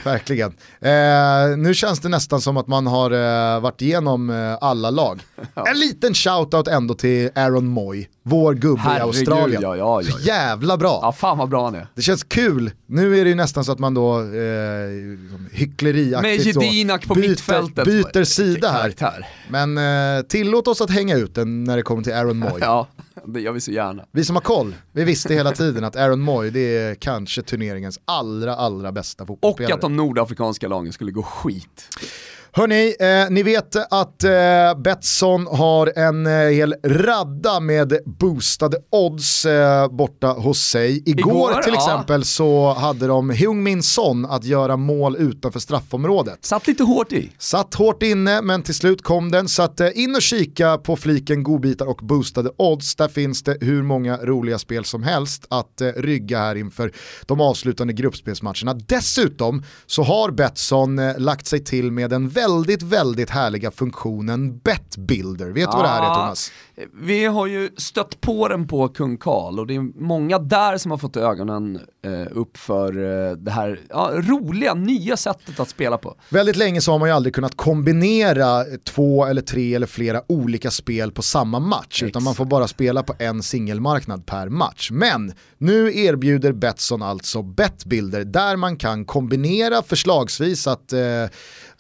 [SPEAKER 1] Verkligen. Eh, nu känns det nästan som att man har eh, varit igenom eh, alla lag. En liten shoutout ändå till Aaron Moy, vår gubbe i
[SPEAKER 2] Herregud,
[SPEAKER 1] Australien.
[SPEAKER 2] ja, ja, ja.
[SPEAKER 1] Jävla bra.
[SPEAKER 2] Ja, fan vad bra han är.
[SPEAKER 1] Det känns kul. Nu är det ju nästan så att man då eh, hyckleriaktigt
[SPEAKER 2] Med Jedinak på
[SPEAKER 1] byter,
[SPEAKER 2] mittfältet.
[SPEAKER 1] byter sida här. Men eh, tillåt oss att hänga ut den när det kommer till Aaron Moy. [laughs]
[SPEAKER 2] Ja, det gör vi så gärna.
[SPEAKER 1] Vi som har koll, vi visste hela tiden att Aaron Moy det är kanske turneringens allra, allra bästa
[SPEAKER 2] Och
[SPEAKER 1] fotbollsspelare.
[SPEAKER 2] att de nordafrikanska lagen skulle gå skit.
[SPEAKER 1] Hörni, eh, ni vet att eh, Betsson har en eh, hel radda med boostade odds eh, borta hos sig. Igår,
[SPEAKER 2] Igår,
[SPEAKER 1] till
[SPEAKER 2] ja.
[SPEAKER 1] exempel så hade de Heung-Min Son att göra mål utanför straffområdet.
[SPEAKER 2] Satt lite hårt i.
[SPEAKER 1] Satt hårt inne men till slut kom den så att eh, in och kika på fliken godbitar och boostade odds. Där finns det hur många roliga spel som helst att eh, rygga här inför de avslutande gruppspelsmatcherna. Dessutom så har Betsson eh, lagt sig till med den väldigt, väldigt härliga funktionen Betbuilder. Vet du vad det här är
[SPEAKER 2] Ja.
[SPEAKER 1] Thomas?
[SPEAKER 2] Vi har ju stött på den på Kung Karl och det är många där som har fått ögonen eh, upp för eh, det här ja, roliga, nya sättet att spela på.
[SPEAKER 1] Väldigt länge så har man ju aldrig kunnat kombinera två eller tre eller flera olika spel på samma match. Utan man får bara spela på en singelmarknad per match. Men nu erbjuder Betsson alltså Betbuilder där man kan kombinera förslagsvis att, eh, ja,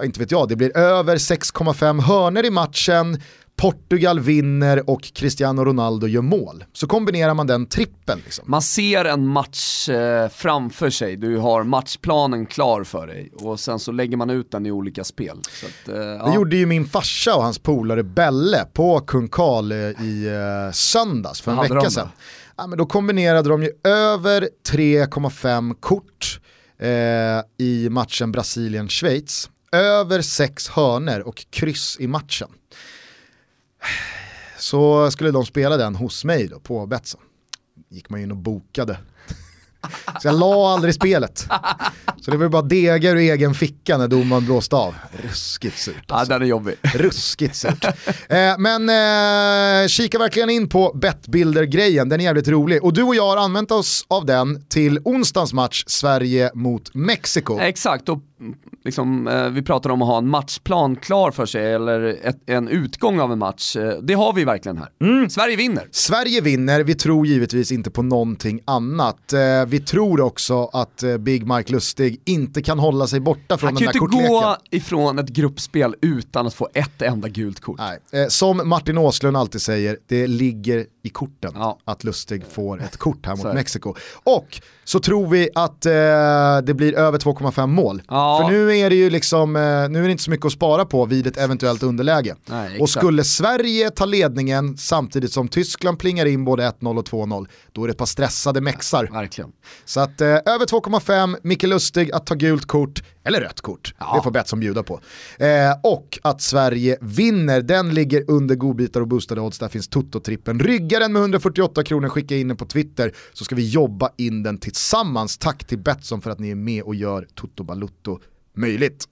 [SPEAKER 1] inte vet jag, det blir över 6,5 hörner i matchen, Portugal vinner och Cristiano Ronaldo gör mål. Så kombinerar man den trippen. Liksom.
[SPEAKER 2] Man ser en match eh, framför sig, du har matchplanen klar för dig och sen så lägger man ut den i olika spel. Att, eh,
[SPEAKER 1] Det
[SPEAKER 2] ja.
[SPEAKER 1] gjorde ju min farsa och hans polare Belle på Kung Karl eh, i eh, söndags för en vecka
[SPEAKER 2] de
[SPEAKER 1] sedan. Ja, men då kombinerade de ju över 3,5 kort eh, i matchen Brasilien-Schweiz. Över 6 hörner och kryss i matchen. [sighs] Så skulle de spela den hos mig då på Betsson. Gick man in och bokade. [laughs] Så jag la aldrig spelet. Så det var bara degar ur egen ficka när domaren blåste av. Ruskigt surt
[SPEAKER 2] ja,
[SPEAKER 1] alltså.
[SPEAKER 2] den är jobbig. [laughs]
[SPEAKER 1] Ruskigt surt. Eh, men eh, kika verkligen in på Betbuilder-grejen, den är jävligt rolig. Och du och jag har använt oss av den till onsdagens match Sverige mot Mexiko.
[SPEAKER 2] Exakt, och liksom, eh, vi pratar om att ha en matchplan klar för sig eller ett, en utgång av en match. Eh, det har vi verkligen här.
[SPEAKER 1] Mm.
[SPEAKER 2] Sverige vinner.
[SPEAKER 1] Sverige vinner, vi tror givetvis inte på någonting annat. Eh, vi tror också att eh, Big Mike Lustig inte kan hålla sig borta från
[SPEAKER 2] Han
[SPEAKER 1] den
[SPEAKER 2] kan ju
[SPEAKER 1] där
[SPEAKER 2] inte
[SPEAKER 1] kortleken.
[SPEAKER 2] gå ifrån ett gruppspel utan att få ett enda gult kort.
[SPEAKER 1] Nej. Eh, som Martin Åslund alltid säger, det ligger i korten
[SPEAKER 2] Ja.
[SPEAKER 1] att Lustig får ett kort här mot. Mexiko. Och så tror vi att eh, det blir över 2,5 mål.
[SPEAKER 2] Ja.
[SPEAKER 1] För nu är det ju liksom, eh, nu är det inte så mycket att spara på vid ett eventuellt underläge.
[SPEAKER 2] Nej,
[SPEAKER 1] och skulle Sverige ta ledningen samtidigt som Tyskland plingar in både 1-0 och 2-0, då är det ett par stressade mexar.
[SPEAKER 2] Verkligen.
[SPEAKER 1] Så att eh, över 2,5, Micke Lustig att ta gult kort, eller rött kort. Ja. Det får Betsson bjuda på. Eh, och att Sverige vinner, den ligger under godbitar och boostade odds. Där finns Toto-trippen. Rygga den med 148 kronor, skicka in den på Twitter så ska vi jobba in den tillsammans. Tack till Betsson för att ni är med och gör Toto Balutto möjligt.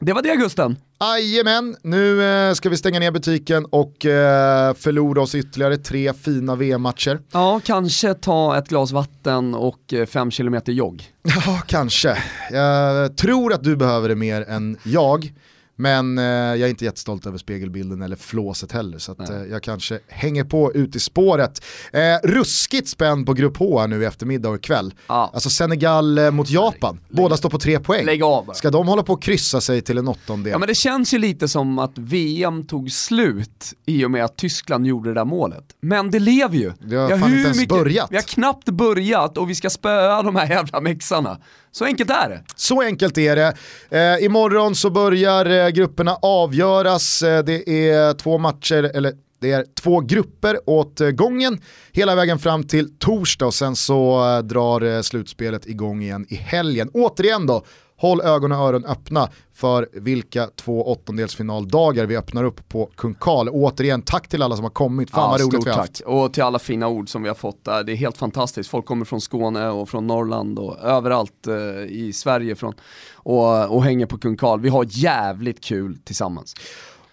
[SPEAKER 2] Det var det Gusten.
[SPEAKER 1] Jajamän, nu eh, ska vi stänga ner butiken och eh, förlora oss ytterligare tre fina VM-matcher.
[SPEAKER 2] Ja, kanske ta ett glas vatten och eh, fem kilometer jogg. [laughs]
[SPEAKER 1] Ja, kanske. Jag tror att du behöver det mer än jag. Men eh, jag är inte jättestolt över spegelbilden eller flåset heller så att, eh, jag kanske hänger på ut i spåret. Eh, ruskigt spänd på grupp H här nu i eftermiddag och ikväll. Ja. Alltså Senegal eh, mot Japan, lägg, båda står på tre poäng.
[SPEAKER 2] Lägg av.
[SPEAKER 1] Ska de hålla på och kryssa sig till en åttondel?
[SPEAKER 2] Ja men det känns ju lite som att VM tog slut i och med att Tyskland gjorde det där målet. Men det lever ju.
[SPEAKER 1] Det har ja, fan inte ens mycket, börjat.
[SPEAKER 2] Vi har knappt börjat och vi ska spöa de här jävla mexarna. Så enkelt är det.
[SPEAKER 1] Så enkelt är det. Eh, imorgon så börjar eh, grupperna avgöras. Eh, det är två matcher, eller det är två grupper åt eh, gången hela vägen fram till torsdag och sen så eh, drar eh, slutspelet igång igen i helgen. Återigen då, håll ögon och öron öppna för vilka två åttondelsfinaldagar vi öppnar upp på Kung Karl. Återigen, tack till alla som har kommit, fan ja, vad roligt vi har haft.
[SPEAKER 2] Och till alla fina ord som vi har fått där, det är helt fantastiskt. Folk kommer från Skåne och från Norrland och överallt eh, i Sverige från, och, och hänger på Kung Karl. Vi har jävligt kul tillsammans.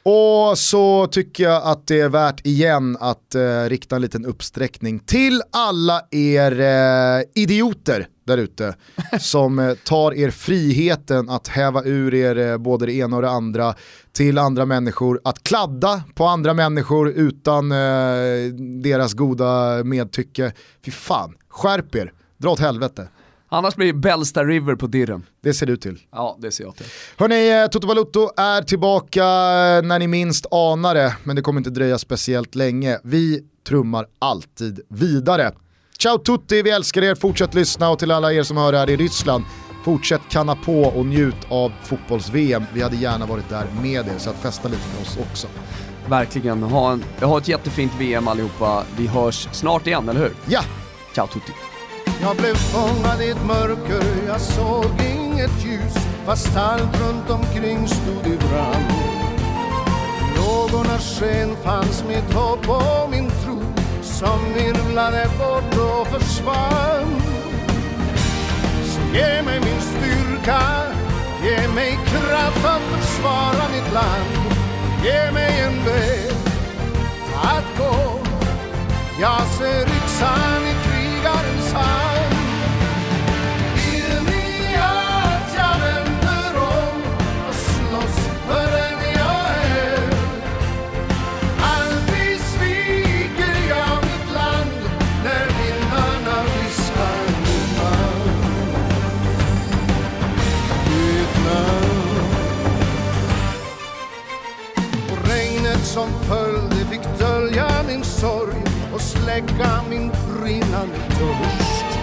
[SPEAKER 1] Och så tycker jag att det är värt igen att eh, rikta en liten uppsträckning till alla er eh, idioter där ute [laughs] som eh, tar er friheten att häva ur er eh, både det ena och det andra till andra människor, att kladda på andra människor utan eh, deras goda medtycke. Fy fan, skärp er, dra åt helvete.
[SPEAKER 2] Annars blir det Bellsta River på dirren.
[SPEAKER 1] Det ser du till.
[SPEAKER 2] Ja, det ser jag till.
[SPEAKER 1] Hörni, eh, Toto Valuto är tillbaka eh, när ni minst anar det, men det kommer inte dröja speciellt länge. Vi trummar alltid vidare. Ciao tutti, vi älskar er, fortsätt lyssna och till alla er som hör här i Ryssland, fortsätt kanna på och njut av fotbolls-VM. Vi hade gärna varit där med er, så att festa lite med oss också.
[SPEAKER 2] Verkligen, ha, en, ha ett jättefint VM allihopa. Vi hörs snart igen, eller hur?
[SPEAKER 1] Ja!
[SPEAKER 2] Ciao tutti.
[SPEAKER 4] Jag blev fångad i ett mörker, jag såg inget ljus fast allt runt omkring stod i brand. Lågornas sken fanns mitt hopp och min tro som virvlade bort och försvann. Så ge mig min styrka, ge mig kraft att försvara mitt land. Ge mig en väg att gå. Jag ser yxan som följde fick dölja min sorg och släcka min brinnande törst.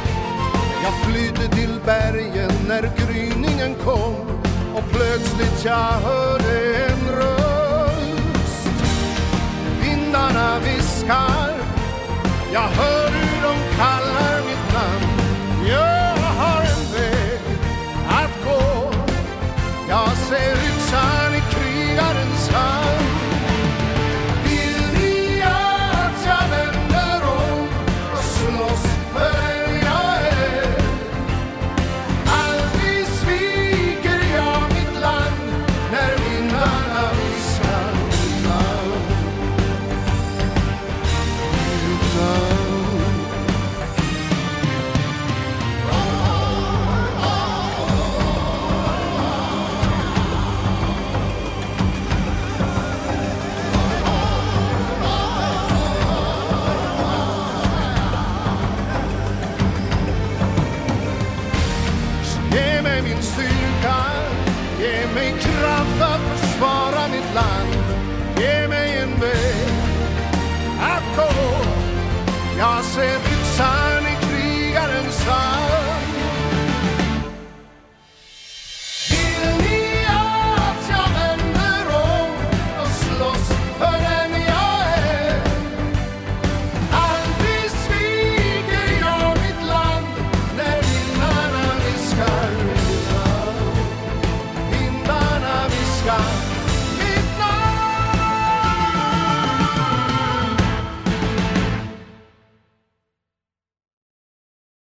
[SPEAKER 4] Jag flydde till bergen när gryningen kom och plötsligt jag hörde en röst. Vindarna viskar, jag hör